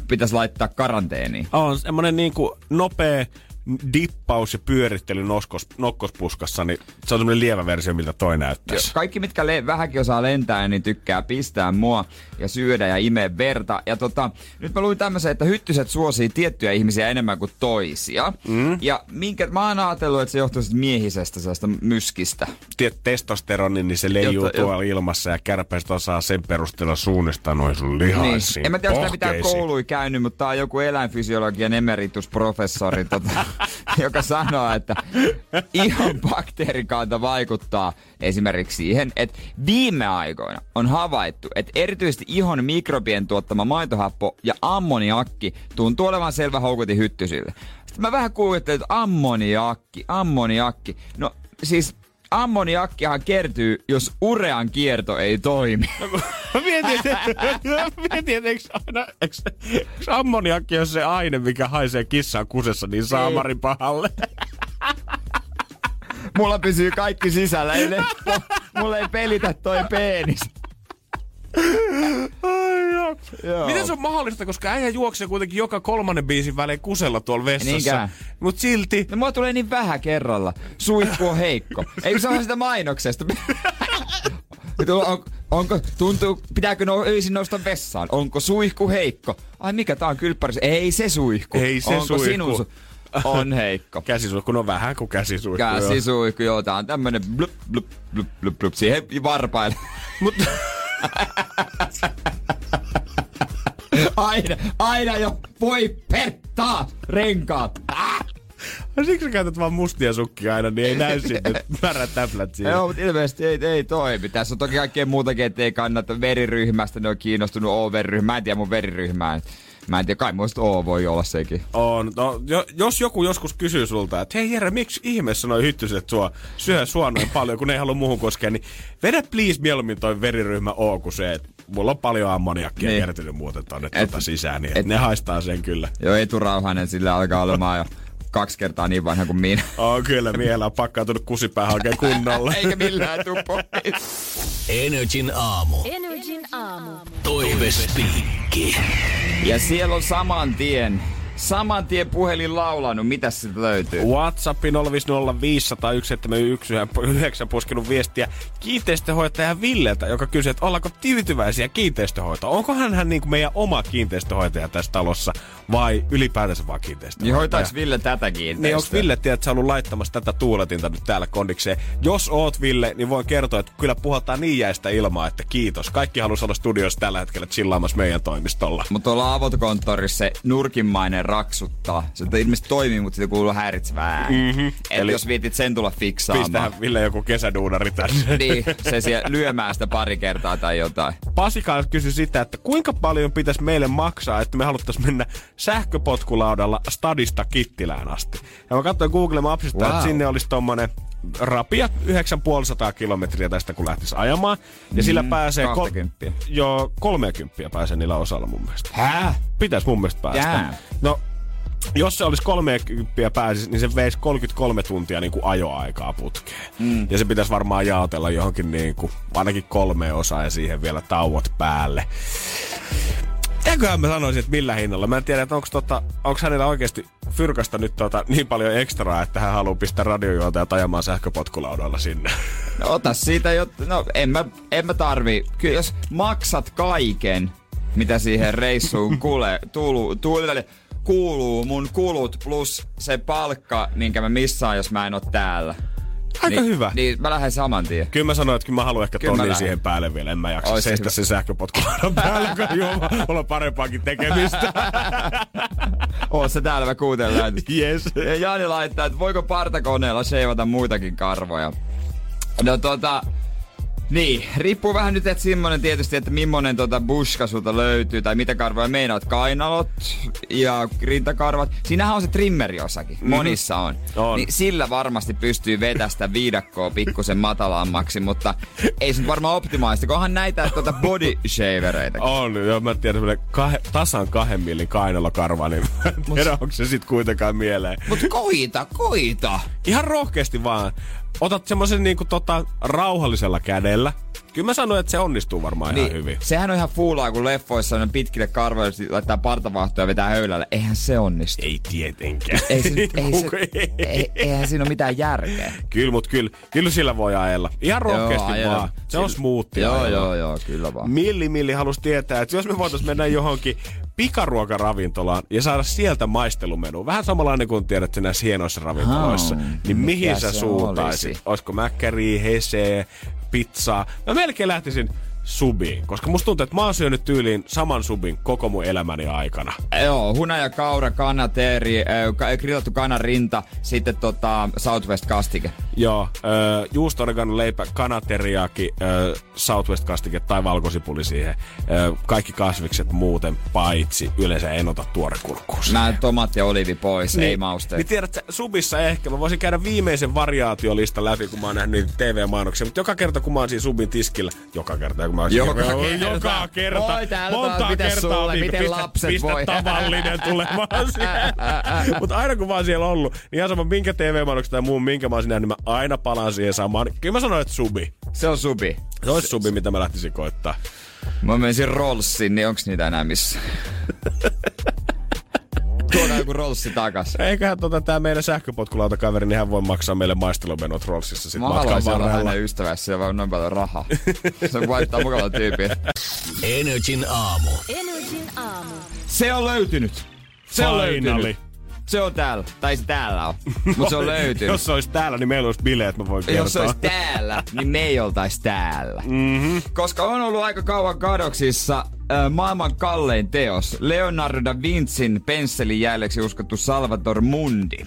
pitäisi laittaa karanteeniin. On semmonen niinku nopea dippaus ja pyörittely noskos, nokkospuskassa, niin se on semmonen lievä versio, miltä toi näyttäisi. Kaikki, mitkä le- vähänkin osaa lentää, niin tykkää pistää mua ja syödä ja imeä verta. Ja tota, nyt mä luin tämmöisen, että hyttyset suosii tiettyjä ihmisiä enemmän kuin toisia. Mm. Ja minkä, mä oon ajatellut, että se johtuu miehisestä sellaista myskistä. Tiedät, testosteroni, niin se leijuu Jotta- tuolla ilmassa ja kärpäistä osaa sen perusteella suunnistaa noin sun Niin. lihaisiin En mä tiedä, onko tää mitään pohkeisiin. koului käynyt, mutta tää on joku eläinfysiologian emeritusprofessori, tota, joka sanoo, että ihon bakteerikanta vaikuttaa esimerkiksi siihen, että viime aikoina on havaittu, että erityisesti ihon mikrobien tuottama maitohappo ja ammoniakki tuntuu olevan selvä houkutin hyttysille. Sitten mä vähän kuulin, että ammoniakki, ammoniakki. No siis ammoniakkihan kertyy, jos urean kierto ei toimi. Mä mietin, että, eikö aina, eikö, eikö ammoniakki on se aine, mikä haisee kissaan kusessa niin saamarin pahalle. Mulla pysyy kaikki sisällä, ei. Mulla ei pelitä toi peenis. Joo. Joo. Miten se on mahdollista, koska äijä juoksee kuitenkin joka kolmannen biisin välein kusella tuolla vessassa. Niinkään. Mut silti, No mulla tulee niin vähän kerralla. Suihku on heikko. Eikö se sitä mainoksesta? On, onko, tuntuu, pitääkö no, öisin nousta vessaan? Onko suihku heikko? Ai mikä tää on kylppäris? Ei se suihku. Ei se onko suihku. Sinun su- on heikko. käsisuihku, no vähän kuin käsisuihku. joo. Käsisuihku, joo, tää on tämmönen blup, blup, blup, blup, blup, siihen varpaille. Mutta aina, aina jo voi pettaa renkaat. Ah! siksi sä käytät vaan mustia sukkia aina, niin ei näy sinne märät täplät siinä. Joo, mutta ilmeisesti ei, ei toimi. Tässä on toki kaikkea muutakin, ettei kannata veriryhmästä. Ne on kiinnostunut O-veriryhmään. Mä en tiedä mun veriryhmää. Mä en tiedä, kai muista O voi olla sekin. On. No, jo, jos joku joskus kysyy sulta, että hei Jere, miksi ihmeessä noi hyttyset sua, syö sua noin paljon, kun ne ei halua muuhun koskea, niin vedä please mieluummin toi veriryhmä O kuin se, että mulla on paljon ammoniakkia Niin. kertynyt muuten tonne Et- tota sisään, niin et- et, ne haistaa sen kyllä. Joo, eturauhanen sillä alkaa olemaan jo kaksi kertaa niin vanha kuin minä. On kyllä, miehellä on pakkautunut kusipäähän oikein kunnolla. Eikä millään tuu pois. Energin aamu. Energin aamu. Toivespiikki. Ja siellä on saman tien, saman tien puhelin laulanut. Mitäs sieltä löytyy? WhatsAppi 050501719 poskenut viestiä kiinteistöhoitaja Villeltä, joka kysyy, että ollaanko tyytyväisiä kiinteistöhoitoon. Onkohan hän niin kuin meidän oma kiinteistöhoitaja tässä talossa vai ylipäätänsä vaan kiinteistöhoitaja? Niin hoitaaks Ville tätä kiinteistöä? Niin onko Ville, tiedät, sä ollut laittamassa tätä tuuletinta nyt täällä kondikseen? Jos oot Ville, niin voin kertoa, että kyllä puhaltaa niin jäistä ilmaa, että kiitos. Kaikki haluaisi olla studiossa tällä hetkellä chillaamassa meidän toimistolla. Mutta tuolla avotokonttorissa se nurkimmainen raksuttaa. Se ilmeisesti toimii, mutta siitä kuuluu häiritsevää ääni. Mhm. Et Eli- jos vietit sen tulla fiksaamaan. Pistähän Ville joku kesäduunari tänne. Niin, se siellä lyömään sitä pari kertaa tai jotain. Pasika kysyi sitä, että kuinka paljon pitäisi meille maksaa, että me haluttaisiin mennä sähköpotkulaudalla stadista Kittilään asti. Ja mä katsoin Google Mapsista. Wow. että sinne olisi tommonen rapia 950 kilometriä tästä, kun lähtisi ajamaan. Ja sillä Mm, pääsee... 20. joo, 30 pääsee niillä osalla mun mielestä. Hää? Pitäis mun mielestä päästä. Jää. No, jos se olisi 30 pääsisi, niin se veisi 33 tuntia niin kuin ajoaikaa putkeen. Mm. Ja se pitäisi varmaan jaotella johonkin niin kuin, ainakin kolme osaa ja siihen vielä tauot päälle. Eiköhän mä sanoisin, että millä hinnalla. Mä en tiedä, että onko tota, hänellä oikeasti fyrkasta nyt tota, niin paljon ekstraa, että hän haluaa pistää radiojuontajat ajamaan sähköpotkulaudalla sinne. No ota siitä jo, no en mä, en mä tarvi. Kyllä jos maksat kaiken, mitä siihen reissuun kuule, tuulu, tuulu, kuuluu, mun kulut plus se palkka, minkä mä missaan, jos mä en oo täällä. Aika niin, hyvä. Niin mä lähden saman tien. Kyllä mä sanoin, että kyllä mä haluan ehkä tonnin siihen päälle vielä. En mä jaksa Ois se seistä sen sähköpotkulaudan päällä, kun juoma, mulla on parempaakin tekemistä. Oot sä täällä, mä kuuntelen. yes. Ja Jani laittaa, että voiko partakoneella sheivata muitakin karvoja. No tota, niin, riippuu vähän nyt, että semmonen tietysti, että millainen tota buska sulta löytyy, tai mitä karvoja meinaat, kainalot ja rintakarvat. Siinähän on se trimmeriosakin, monissa on. On. Niin sillä varmasti pystyy vetästä viidakkoa pikkusen matalammaksi, mutta ei se nyt varmaan optimaalista, kunhan näitä tota body shavereita. On, joo, mä tiedän semmonen kahe, tasan kahden millin kainalokarva, niin mä en tiedä, onko se sit kuitenkaan mieleen. Mut koita, koita! Ihan rohkeasti vaan. Otat semmoisen niinku tota rauhallisella kädellä. Kyllä mä sanoin, että se onnistuu varmaan niin. ihan hyvin. Sehän on ihan fuulaa, kun leffoissa on pitkille karvoille laittaa partavahtoja ja vetää höylälle. Eihän se onnistu. Ei tietenkään. Ei se, ei se, ei, eihän siinä ole mitään järkeä. Kyllä, mut kyllä, kyllä sillä voi ajella. Ihan rohkeasti ajella. vaan. Se on smoothia. Joo, ajella. joo, joo, kyllä vaan. Milli Milli halusi tietää, että jos me voitais mennä johonkin pikaruokaravintolaan ja saada sieltä maistelumenu, vähän samanlainen kuin tiedät sä näissä hienoissa ravintoloissa, Oh, niin mihin sä suuntaisit? olisi? Olisiko mäkkäriä, heseä, pizzaa? Mä melkein lähtisin subiin, koska musta tuntuu, että mä oon syönyt tyyliin saman subin koko mun elämäni aikana. Joo, hunaja, kaura, kanateeri, äh, grillattu kanarinta, sitten tota Southwest-kastike. Joo, äh, juusto leipä, kanateriaki, äh, Southwest-kastike tai valkosipuli siihen. Äh, kaikki kasvikset muuten, paitsi yleensä en ota tuorekurkkua. Mä tomaatti ja oliivi pois, ei mausteita. Niin tiedät, subissa ehkä mä voisin käydä viimeisen variaatiolista läpi, kun mä oon nähnyt TV-mainoksia. Mutta joka kerta, kun mä oon siinä subin tiskillä, joka kerta, kun oon Joka siinä- kerta. joka kerta. Taas, monta mites kertaa sulle, viikko, miten pistä, lapset pistä voi? tavallinen tulemaan siellä. Mutta aina kun mä oon siellä ollut, niin ihan sama minkä TV-mainoksen tai muun, minkä mä oon nähnyt, niin mä aina palaan siihen samaan. Kyllä mä sanoin, että subi. Se on subi. Se olisi subi, mitä mä lähtisin koittaa. Mä menisin Rollsiin, niin onks niitä enää missä? Joku Rollsi takas. Eiköhän tota, tää meidän sähköpotkulautokaveri, niin hän voi maksaa meille maistelumenot Rollsissa sit Mä matkan haluaisin olla varrella. hänen ystävässä ja vaan noin paljon rahaa. Se vaihtaa mukavalla tyypin. Energin aamu. Energin aamu. Se on löytynyt. Se on Finally. löytynyt. Se on täällä. Tai se täällä on. Mutta se on löytynyt. Jos se olisi täällä, niin meillä olisi bileet, mä voin kertoa. Jos se olisi täällä, niin me ei oltais täällä. Mm-hmm. Koska on ollut aika kauan kadoksissa äh, maailman kallein teos. Leonardo da Vincin pensselin jäljeksi uskottu Salvator Mundi.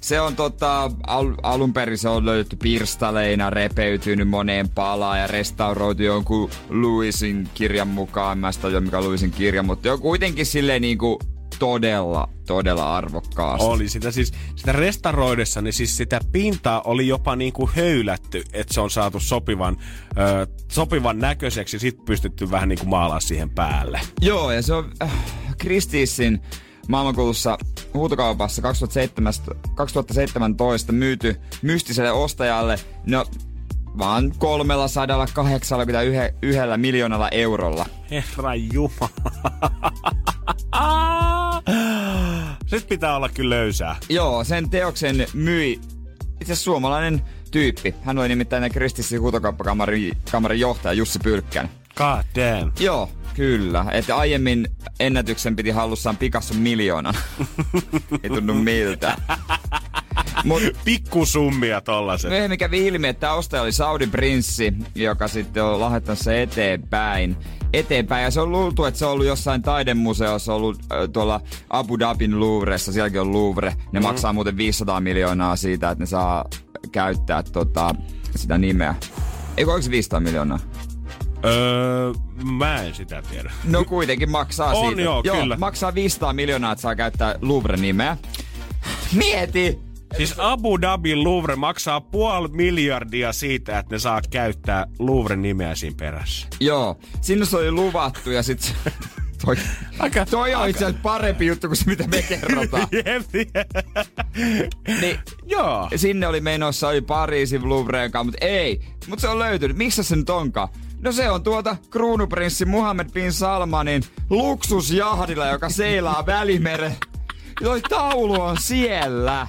Se on tota, al- alun perin se on löydetty pirstaleina, repeytynyt moneen palaan ja restauroitu jonkun Louisin kirjan mukaan. Mä sitä mikä on Louisin kirja, mutta jo kuitenkin silleen niinku todella, todella arvokkaasti. Oli sitä siis, sitä restauroidessa, niin siis sitä pintaa oli jopa niinku höylätty, että se on saatu sopivan, ö, sopivan näköiseksi, sit pystytty vähän niinku maalaa siihen päälle. Joo, ja se on äh, Christiesin maailmankuulussa huutokaupassa 2017, 2017 myyty mystiselle ostajalle, no vaan 381 miljoonalla eurolla. Herra Jumala. Sitten pitää olla kyllä löysää. Joo, sen teoksen myi itse suomalainen tyyppi. Hän oli nimittäin Kristissin huutokauppakamarin kamarin johtaja Jussi Pylkkän. God damn. Joo, kyllä. Että aiemmin ennätyksen piti hallussaan Picasso miljoonan. Ei tunnu miltä. Mut Pikkusummia tollaset. myöhemmin kävi ilmi, että tämä ostaja oli Saudi prinssi, joka sitten on lahjoittanut se eteenpäin. Eteenpäin. Ja se on luultu, että se on ollut jossain taidemuseossa, ollut äh, tuolla Abu Dhabin Louvressa, sielläkin on Louvre. Ne mm. maksaa muuten 500 miljoonaa siitä, että ne saa käyttää tota, sitä nimeä. Eikö oliko se 500 miljoonaa? Öö, mä en sitä tiedä. No kuitenkin maksaa On siitä. joo, kyllä. maksaa 500 miljoonaa, että saa käyttää Louvre-nimeä. Mieti! Siis Abu Dhabin Louvre maksaa puoli miljardia siitä, että ne saa käyttää Louvren nimeä siinä perässä. Joo, sinne se oli luvattu ja sit toi, Aika- toi on itse asiassa parempi juttu kuin se, mitä me kerrotaan. Jep, niin, Joo. sinne oli menossa, oli Pariisin Louvreen kanssa, mutta ei. Mutta se on löytynyt. Missä se nyt onkaan? No se on tuota kruunuprinssi Muhammed bin Salmanin luksusjahdilla, joka seilaa Välimeren. Toi taulu on siellä.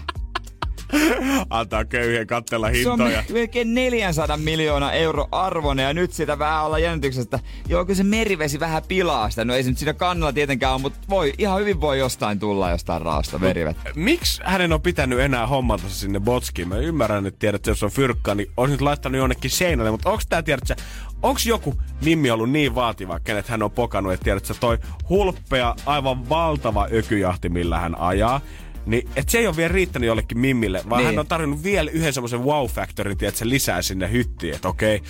Antaa köyhien kattella Se on hintoja. me- melkein 400 miljoonaa euro arvoinen ja nyt sitä vähän olla jännityksestä. Joo, kyllä se merivesi vähän pilaa sitä. No ei se nyt siinä kannalla tietenkään ole, mutta voi, ihan hyvin voi jostain tulla jostain raasta merivettä. Miksi hänen on pitänyt enää hommata se sinne botskiin? Mä ymmärrän, että tiedät, että jos on fyrkkaa, niin nyt laittanut jonnekin seinälle. Mutta onko tää, tiedät sä, onko joku Mimmi ollut niin vaativa, kenet hän on pokannut, että tiedät sä, toi hulppea, aivan valtava ökyjahti, millä hän ajaa, niin et se ei ole vielä riittänyt jollekin Mimmille, vaan Niin. hän on tarjonnut vielä yhden semmoisen wow-factorin, tiedät sä, lisää sinne hyttiin, että okei,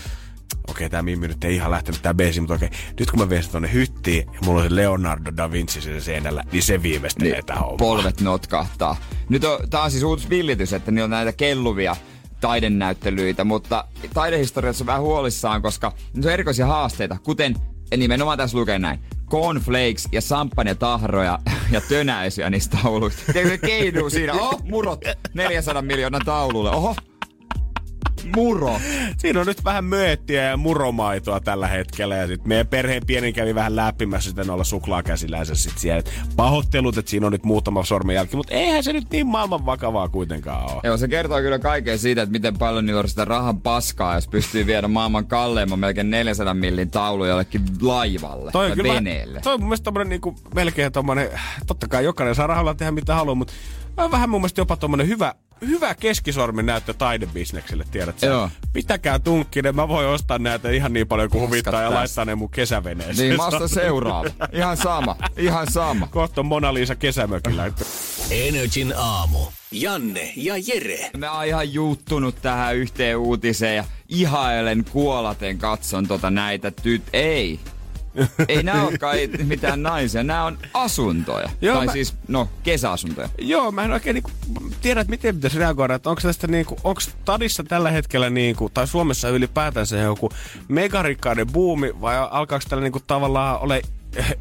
okei, tämä Mimmi nyt ei ihan lähtenyt tää beesi, mutta okei, nyt kun mä vien sen tonne hyttiin ja mulla on se Leonardo da Vinci sen seinällä, niin se viimeistelee niin, tää homma. polvet notkahtaa. Nyt on taas siis uutisvillitys, että niillä on näitä kelluvia taidenäyttelyitä, mutta taidehistoriassa on vähän huolissaan, koska nyt on erikoisia haasteita, kuten nimenomaan tässä lukee näin. Cornflakes ja samppanjatahroja ja tönäisyä niistä tauluista. Tiedätkö, keiduu siinä. Oh, murot 400 miljoonan taululle. Oho, muro. Siinä on nyt vähän mööttiä ja muromaitoa tällä hetkellä. Ja sitten meidän perheen pieni kävi vähän läppimässä sitä noilla suklaakäsillänsä sit siellä. Et Pahoittelut, että siinä on nyt muutama sormenjälki, mutta eihän se nyt niin maailman vakavaa kuitenkaan ole. Joo, se kertoo kyllä kaiken siitä, että miten paljon niillä on sitä rahan paskaa, jos pystyy viedä maailman kalleimman melkein 400 millin taulu jollekin laivalle Toi tai kyllä veneelle. Toi on mun mielestä tommonen niinku, melkein tommonen, totta kai jokainen saa rahalla tehdä mitä haluaa, mutta on vähän mun mielestä jopa tommonen hyvä, hyvä keskisormen näyttö taidebisnekselle, tiedät sä. Joo. Pitäkää tunkkinen, mä voin ostaa näitä ihan niin paljon kuin huvittaa ja laittaa ne mun kesäveneeseen. Niin, mä ostan seuraava. Ihan sama, ihan sama. Kohta on Mona Lisa kesämökillä. Energin aamu. Janne ja Jere. Mä oon ihan juuttunut tähän yhteen uutiseen ja ihailen kuolaten katson tota näitä tyt... Ei. Ei nää ole kai mitään naisia, nää on asuntoja. Joo, tai mä- siis, no, kesäasuntoja. Joo, mä en oikein niinku tiedä, että miten pitäisi reagoida. Että onko tästä niinku, onko Tadissa tällä hetkellä niinku, tai Suomessa ylipäätänsä joku megarikkaiden buumi, vai alkaako tällä niinku tavallaan ole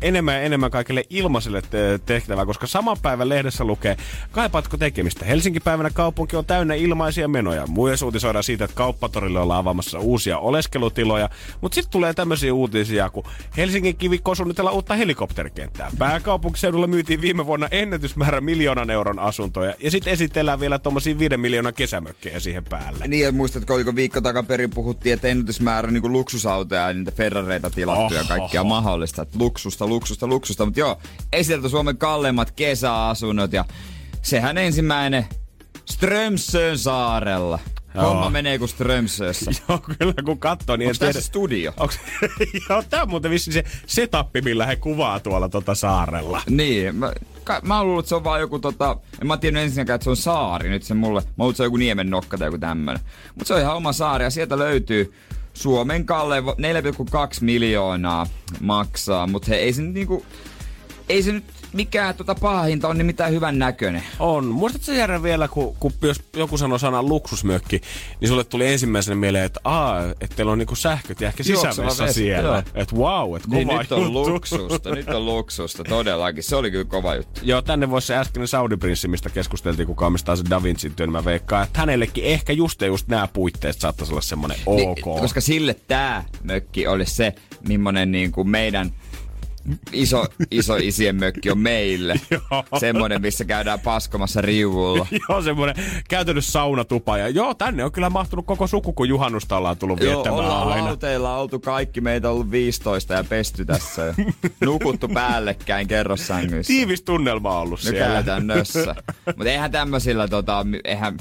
enemmän ja enemmän kaikille ilmaisille te- tehtävää, koska saman päivän lehdessä lukee, kaipaatko tekemistä? Helsingin päivänä kaupunki on täynnä ilmaisia menoja. Myös uutisoidaan siitä, että kauppatorille ollaan avaamassa uusia oleskelutiloja, mutta sitten tulee tämmöisiä uutisia, kun Helsingin kivikko suunnitellaan uutta helikopterikenttää. Pääkaupunkiseudulla myytiin viime vuonna ennätysmäärä miljoonan euron asuntoja, ja sitten esitellään vielä tuommoisia viiden miljoonan kesämökkejä siihen päälle. Niin, ja muistatko, oliko viikko takaperin puhuttiin, että ennätysmäärä niin luksusautoja ja niitä Ferrareita tilattu ja Oho. kaikkea mahdollista. Että luksusta, luksusta, luksusta. Mutta joo, esitelty Suomen kalleimmat kesäasunnot ja sehän ensimmäinen Strömsön saarella. Joo. Homma menee kuin Strömsössä. Joo, kyllä kun katsoo, niin Onko tässä studio? Onks, joo, tää on muuten vissiin se setappi, millä he kuvaa tuolla tota saarella. Niin, mä, ka, mä oon luullut, että se on vaan joku tota... En mä tiennyt ensinnäkään, että se on saari nyt se mulle. Mä että se on joku niemen nokka tai joku tämmönen. Mutta se on ihan oma saari ja sieltä löytyy Suomen kalle 4,2 miljoonaa maksaa. Mutta he ei se nyt niinku... Ei se nyt mikään tota paha hinta on niin mitään hyvän näköinen. On. Muistatko sä Jere vielä, kun, kun jos joku sanoo sanan luksusmökki, niin sulle tuli ensimmäisenä mieleen, että aa, että teillä on niinku sähköt ja ehkä sisävessä vesi, siellä. Että wow, että kova Niin, nyt on juttu. luksusta, nyt on luksusta, todellakin. Se oli kyllä kova juttu. Joo, tänne voisi se äskeinen Saudi-prinssi, mistä keskusteltiin, kuka omistaa se Da Vincin työn, mä veikkaan, että hänellekin ehkä just ja just nämä puitteet saattaisi olla semmoinen ok. Niin, koska sille tää mökki oli se, millainen niin kuin meidän iso, iso isien mökki on meille. Semmoinen, missä käydään paskomassa riuulla. Joo, semmoinen käytännössä saunatupa. Ja joo, tänne on kyllä mahtunut koko suku, kun juhannusta ollaan tullut Joo, viettämään ollaan aina. lauteilla oltu kaikki. Meitä on ollut 15 ja pesty tässä. ja Nukuttu päällekkäin kerrossängyissä. Tiivis tunnelma on ollut No siellä. käytännössä. Mutta eihän tämmöisillä, tota, eihän,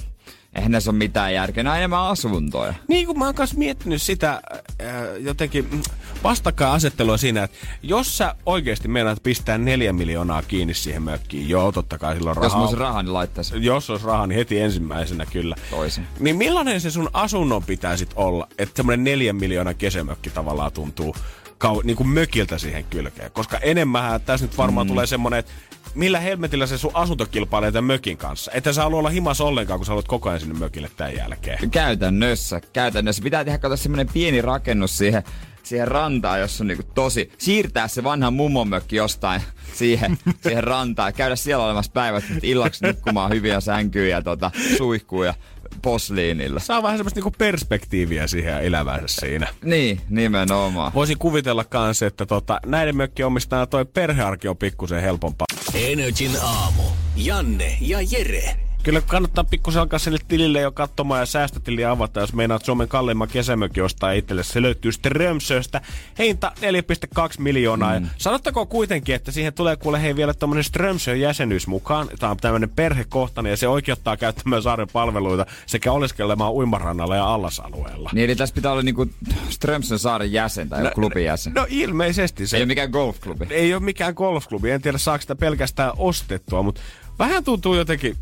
eihän näissä ole mitään järkeä. Nämä on enemmän asuntoja. Niin kuin mä oon kanssa miettinyt sitä äh, jotenkin mm, vastakkainasettelua siinä, että jos sä oikeasti meinaat pistää neljä miljoonaa kiinni siihen mökkiin, joo, totta kai silloin Jos rahaa. mä olisin rahaa, niin laittaisin jos olisi rahaa, niin heti ensimmäisenä kyllä. toisin. Niin millainen se sun asunnon pitäisi olla, että semmoinen neljän miljoonan kesämökki tavallaan tuntuu kau- niin kuin mökiltä siihen kylkeen? Koska enemmän tässä nyt varmaan mm. tulee semmoinen, että millä helmetillä se sun asunto kilpailee tämän mökin kanssa? Että sä halua olla himas ollenkaan, kun sä haluat koko ajan sinne mökille tämän jälkeen. Käytännössä, käytännössä. Pitää tehdä kato semmonen pieni rakennus siihen, siihen rantaan, jossa on niinku tosi... Siirtää se vanha mummonmökki jostain siihen, siihen rantaan. Käydä siellä olemassa päivät illaksi nukkumaan hyviä sänkyjä ja tota, suihkuja posliinilla. Saa vähän semmoista niinku perspektiiviä siihen elämäänsä siinä. Niin, nimenomaan. Voisin kuvitella kanssa, että tota, näiden mökkien omistajana toi perhearki on pikkusen helpompaa. Energin aamu. Janne ja Jere. Kyllä kannattaa pikkusen alkaa sille tilille jo katsomaan ja säästötiliä avata, jos meinaat Suomen kalleimman kesämökin ostaa itselle. Se löytyy Strömsöstä. Hinta 4,2 miljoonaa. Mm. Ja sanottakoon kuitenkin, että siihen tulee kuule hei vielä tämmöinen Strömsön jäsenyys mukaan. Tämä on tämmöinen perhekohtainen ja se oikeuttaa käyttämään saaren palveluita sekä oleskelemaan uimarannalla ja allasalueella. Niin eli tässä pitää olla niinku Strömsön saaren jäsen tai no, klubin jäsen. No ilmeisesti se. Ei ole mikään golfklubi. ei ole mikään golfklubi. En tiedä saako sitä pelkästään ostettua, mutta vähän tuntuu jotenkin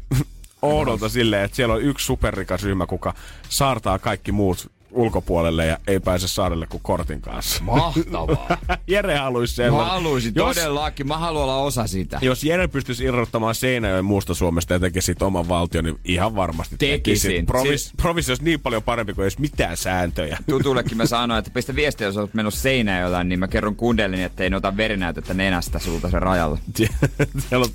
oudolta silleen, että siellä on yksi superrikas ryhmä, kuka saartaa kaikki muut ulkopuolelle ja ei pääse saarelle kuin kortin kanssa. Mahtavaa. Jere haluaisi Mä sellainen. haluaisin jos, todellakin. Mä haluan olla osa sitä. jos Jere pystyisi irrottamaan Seinäjoen muusta Suomesta ja tekisi siitä oman valtion, niin ihan varmasti Tekisin. tekisi. Provis, Siis- provis olisi niin paljon parempi kuin olisi mitään sääntöjä. Tutullekin mä sanoin, että pistä viestiä, jos olet mennyt Seinäjoella, niin mä kerron kundelin, että ei ota verinäytettä nenästä sulta sen rajalla. Siellä on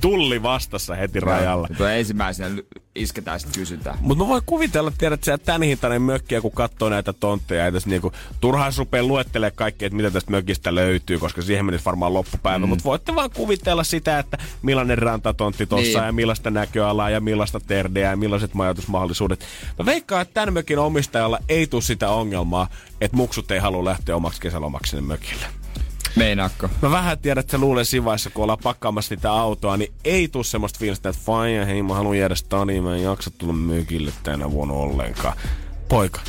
tulli vastassa heti rajalla. Ja tuo ensimmäisenä isketään sitten kysytään. Mutta mä voin kuvitella, tiedät, että tämän hintainen mökki, ja kun katsoo näitä tontteja, ei tässä niinku, turhaan rupea luettelemaan kaikkea, että mitä tästä mökistä löytyy, koska siihen menisi varmaan loppupäivä. Mm. Mutta voitte vaan kuvitella sitä, että millainen rantatontti tossa Niin. ja millaista näköalaa ja millaista terdeä ja millaiset majoitusmahdollisuudet. Mä veikkaan, että tämän mökin omistajalla ei tule sitä ongelmaa, että muksut ei halua lähteä omaksi kesälomaksi sinne mökille. Meinaakko? Mä vähän tiedän, että se luulee siinä vaiheessa, kun ollaan pakkaamassa sitä autoa, niin ei tuu semmoista fiilistä, että faija, hei mä haluan jäädä stadiin, mä en jaksa tulla mökille tänä vuonna ollenkaan. Poika,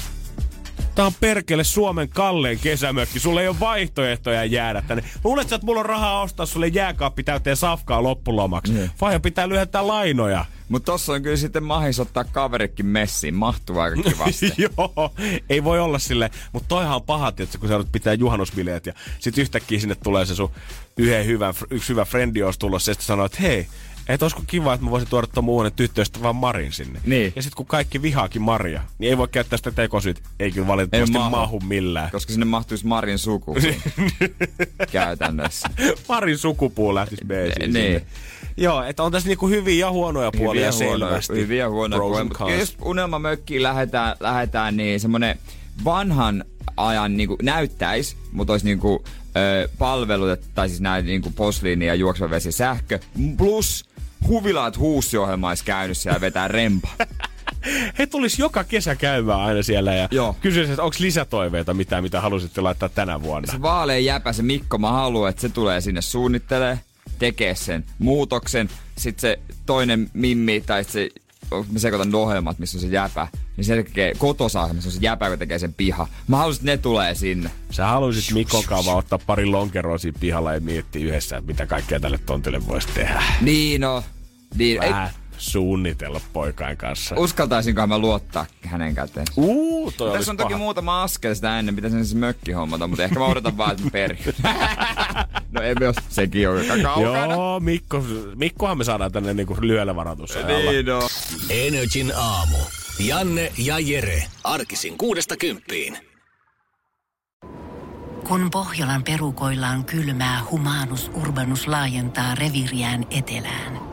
Tää on perkele Suomen kallein kesämökki. Sulla ei ole vaihtoehtoja jäädä tänne. Luulet sä, että mulla on rahaa ostaa sulle jääkaappi täyteen safkaa loppulomaksi? Niin. Faija pitää lyhentää lainoja. Mutta tossa on kyllä sitten mahis ottaa kaverikin messiin. Mahtuu aika kivasti. Joo, ei voi olla sille, mutta toihan on paha, että kun sä joudut pitää juhannusbileet ja sit yhtäkkiä sinne tulee se sun yhden hyvä, yksi hyvä frendi olisi tulossa ja sitten sanoo, että hei, et olisiko kiva, että mä voisin tuoda tuon uuden tyttöystävän Marin sinne. Niin. Ja sitten kun kaikki vihaakin Maria, niin ei voi käyttää sitä tekosyyt. Ei kyllä valitettavasti Ei mahu. mahu. millään. Koska sinne mahtuisi Marin suku. Käytännössä. Marin sukupuu lähtisi Niin. sinne. Joo, että on tässä niinku hyviä ja huonoja puolia hyviä huonoja, selvästi. hyviä ja huonoja puolia. Jos unelmamökkiin lähdetään, lähdetään niin semmonen vanhan ajan niinku näyttäis, mutta olisi niinku ö, palvelut, tai siis näin niinku posliini ja juoksuva vesi sähkö, plus huvilaat huussiohjelma olisi käynyt siellä ja vetää rempa. He tulis joka kesä käymään aina siellä ja Joo. kysyisi, että onko lisätoiveita mitään, mitä halusitte laittaa tänä vuonna. Se vaalean jäpä, se Mikko, mä haluan, että se tulee sinne suunnittelee, tekee sen muutoksen. Sitten se toinen Mimmi tai se, mä sekoitan ohjelmat, missä on se jäpä, niin se tekee kotosa, missä on se jäpä, joka tekee sen piha. Mä haluaisin, että ne tulee sinne. Sä haluaisit Mikon kanssa ottaa pari lonkeroa siinä pihalla ja miettiä yhdessä, että mitä kaikkea tälle tontille voisi tehdä. Niin no, niin, ei, Vähän suunnitella poikain kanssa. uskaltaisinkohan mä luottaa hänen käteen. Uu, toi Tässä on toki paha. muutama askel sitä ennen, pitäisi ensin mökki hommata, mutta ehkä mä odotan vaan, että perin. no ei myös sekin on aika kaukana. Joo, Mikko, Mikkohan me saadaan tänne niinku lyöllä varoitus. Niin no. Energin aamu. Janne ja Jere. Arkisin kuudesta kymppiin. Kun Pohjolan perukoillaan kylmää, humanus urbanus laajentaa reviriään etelään.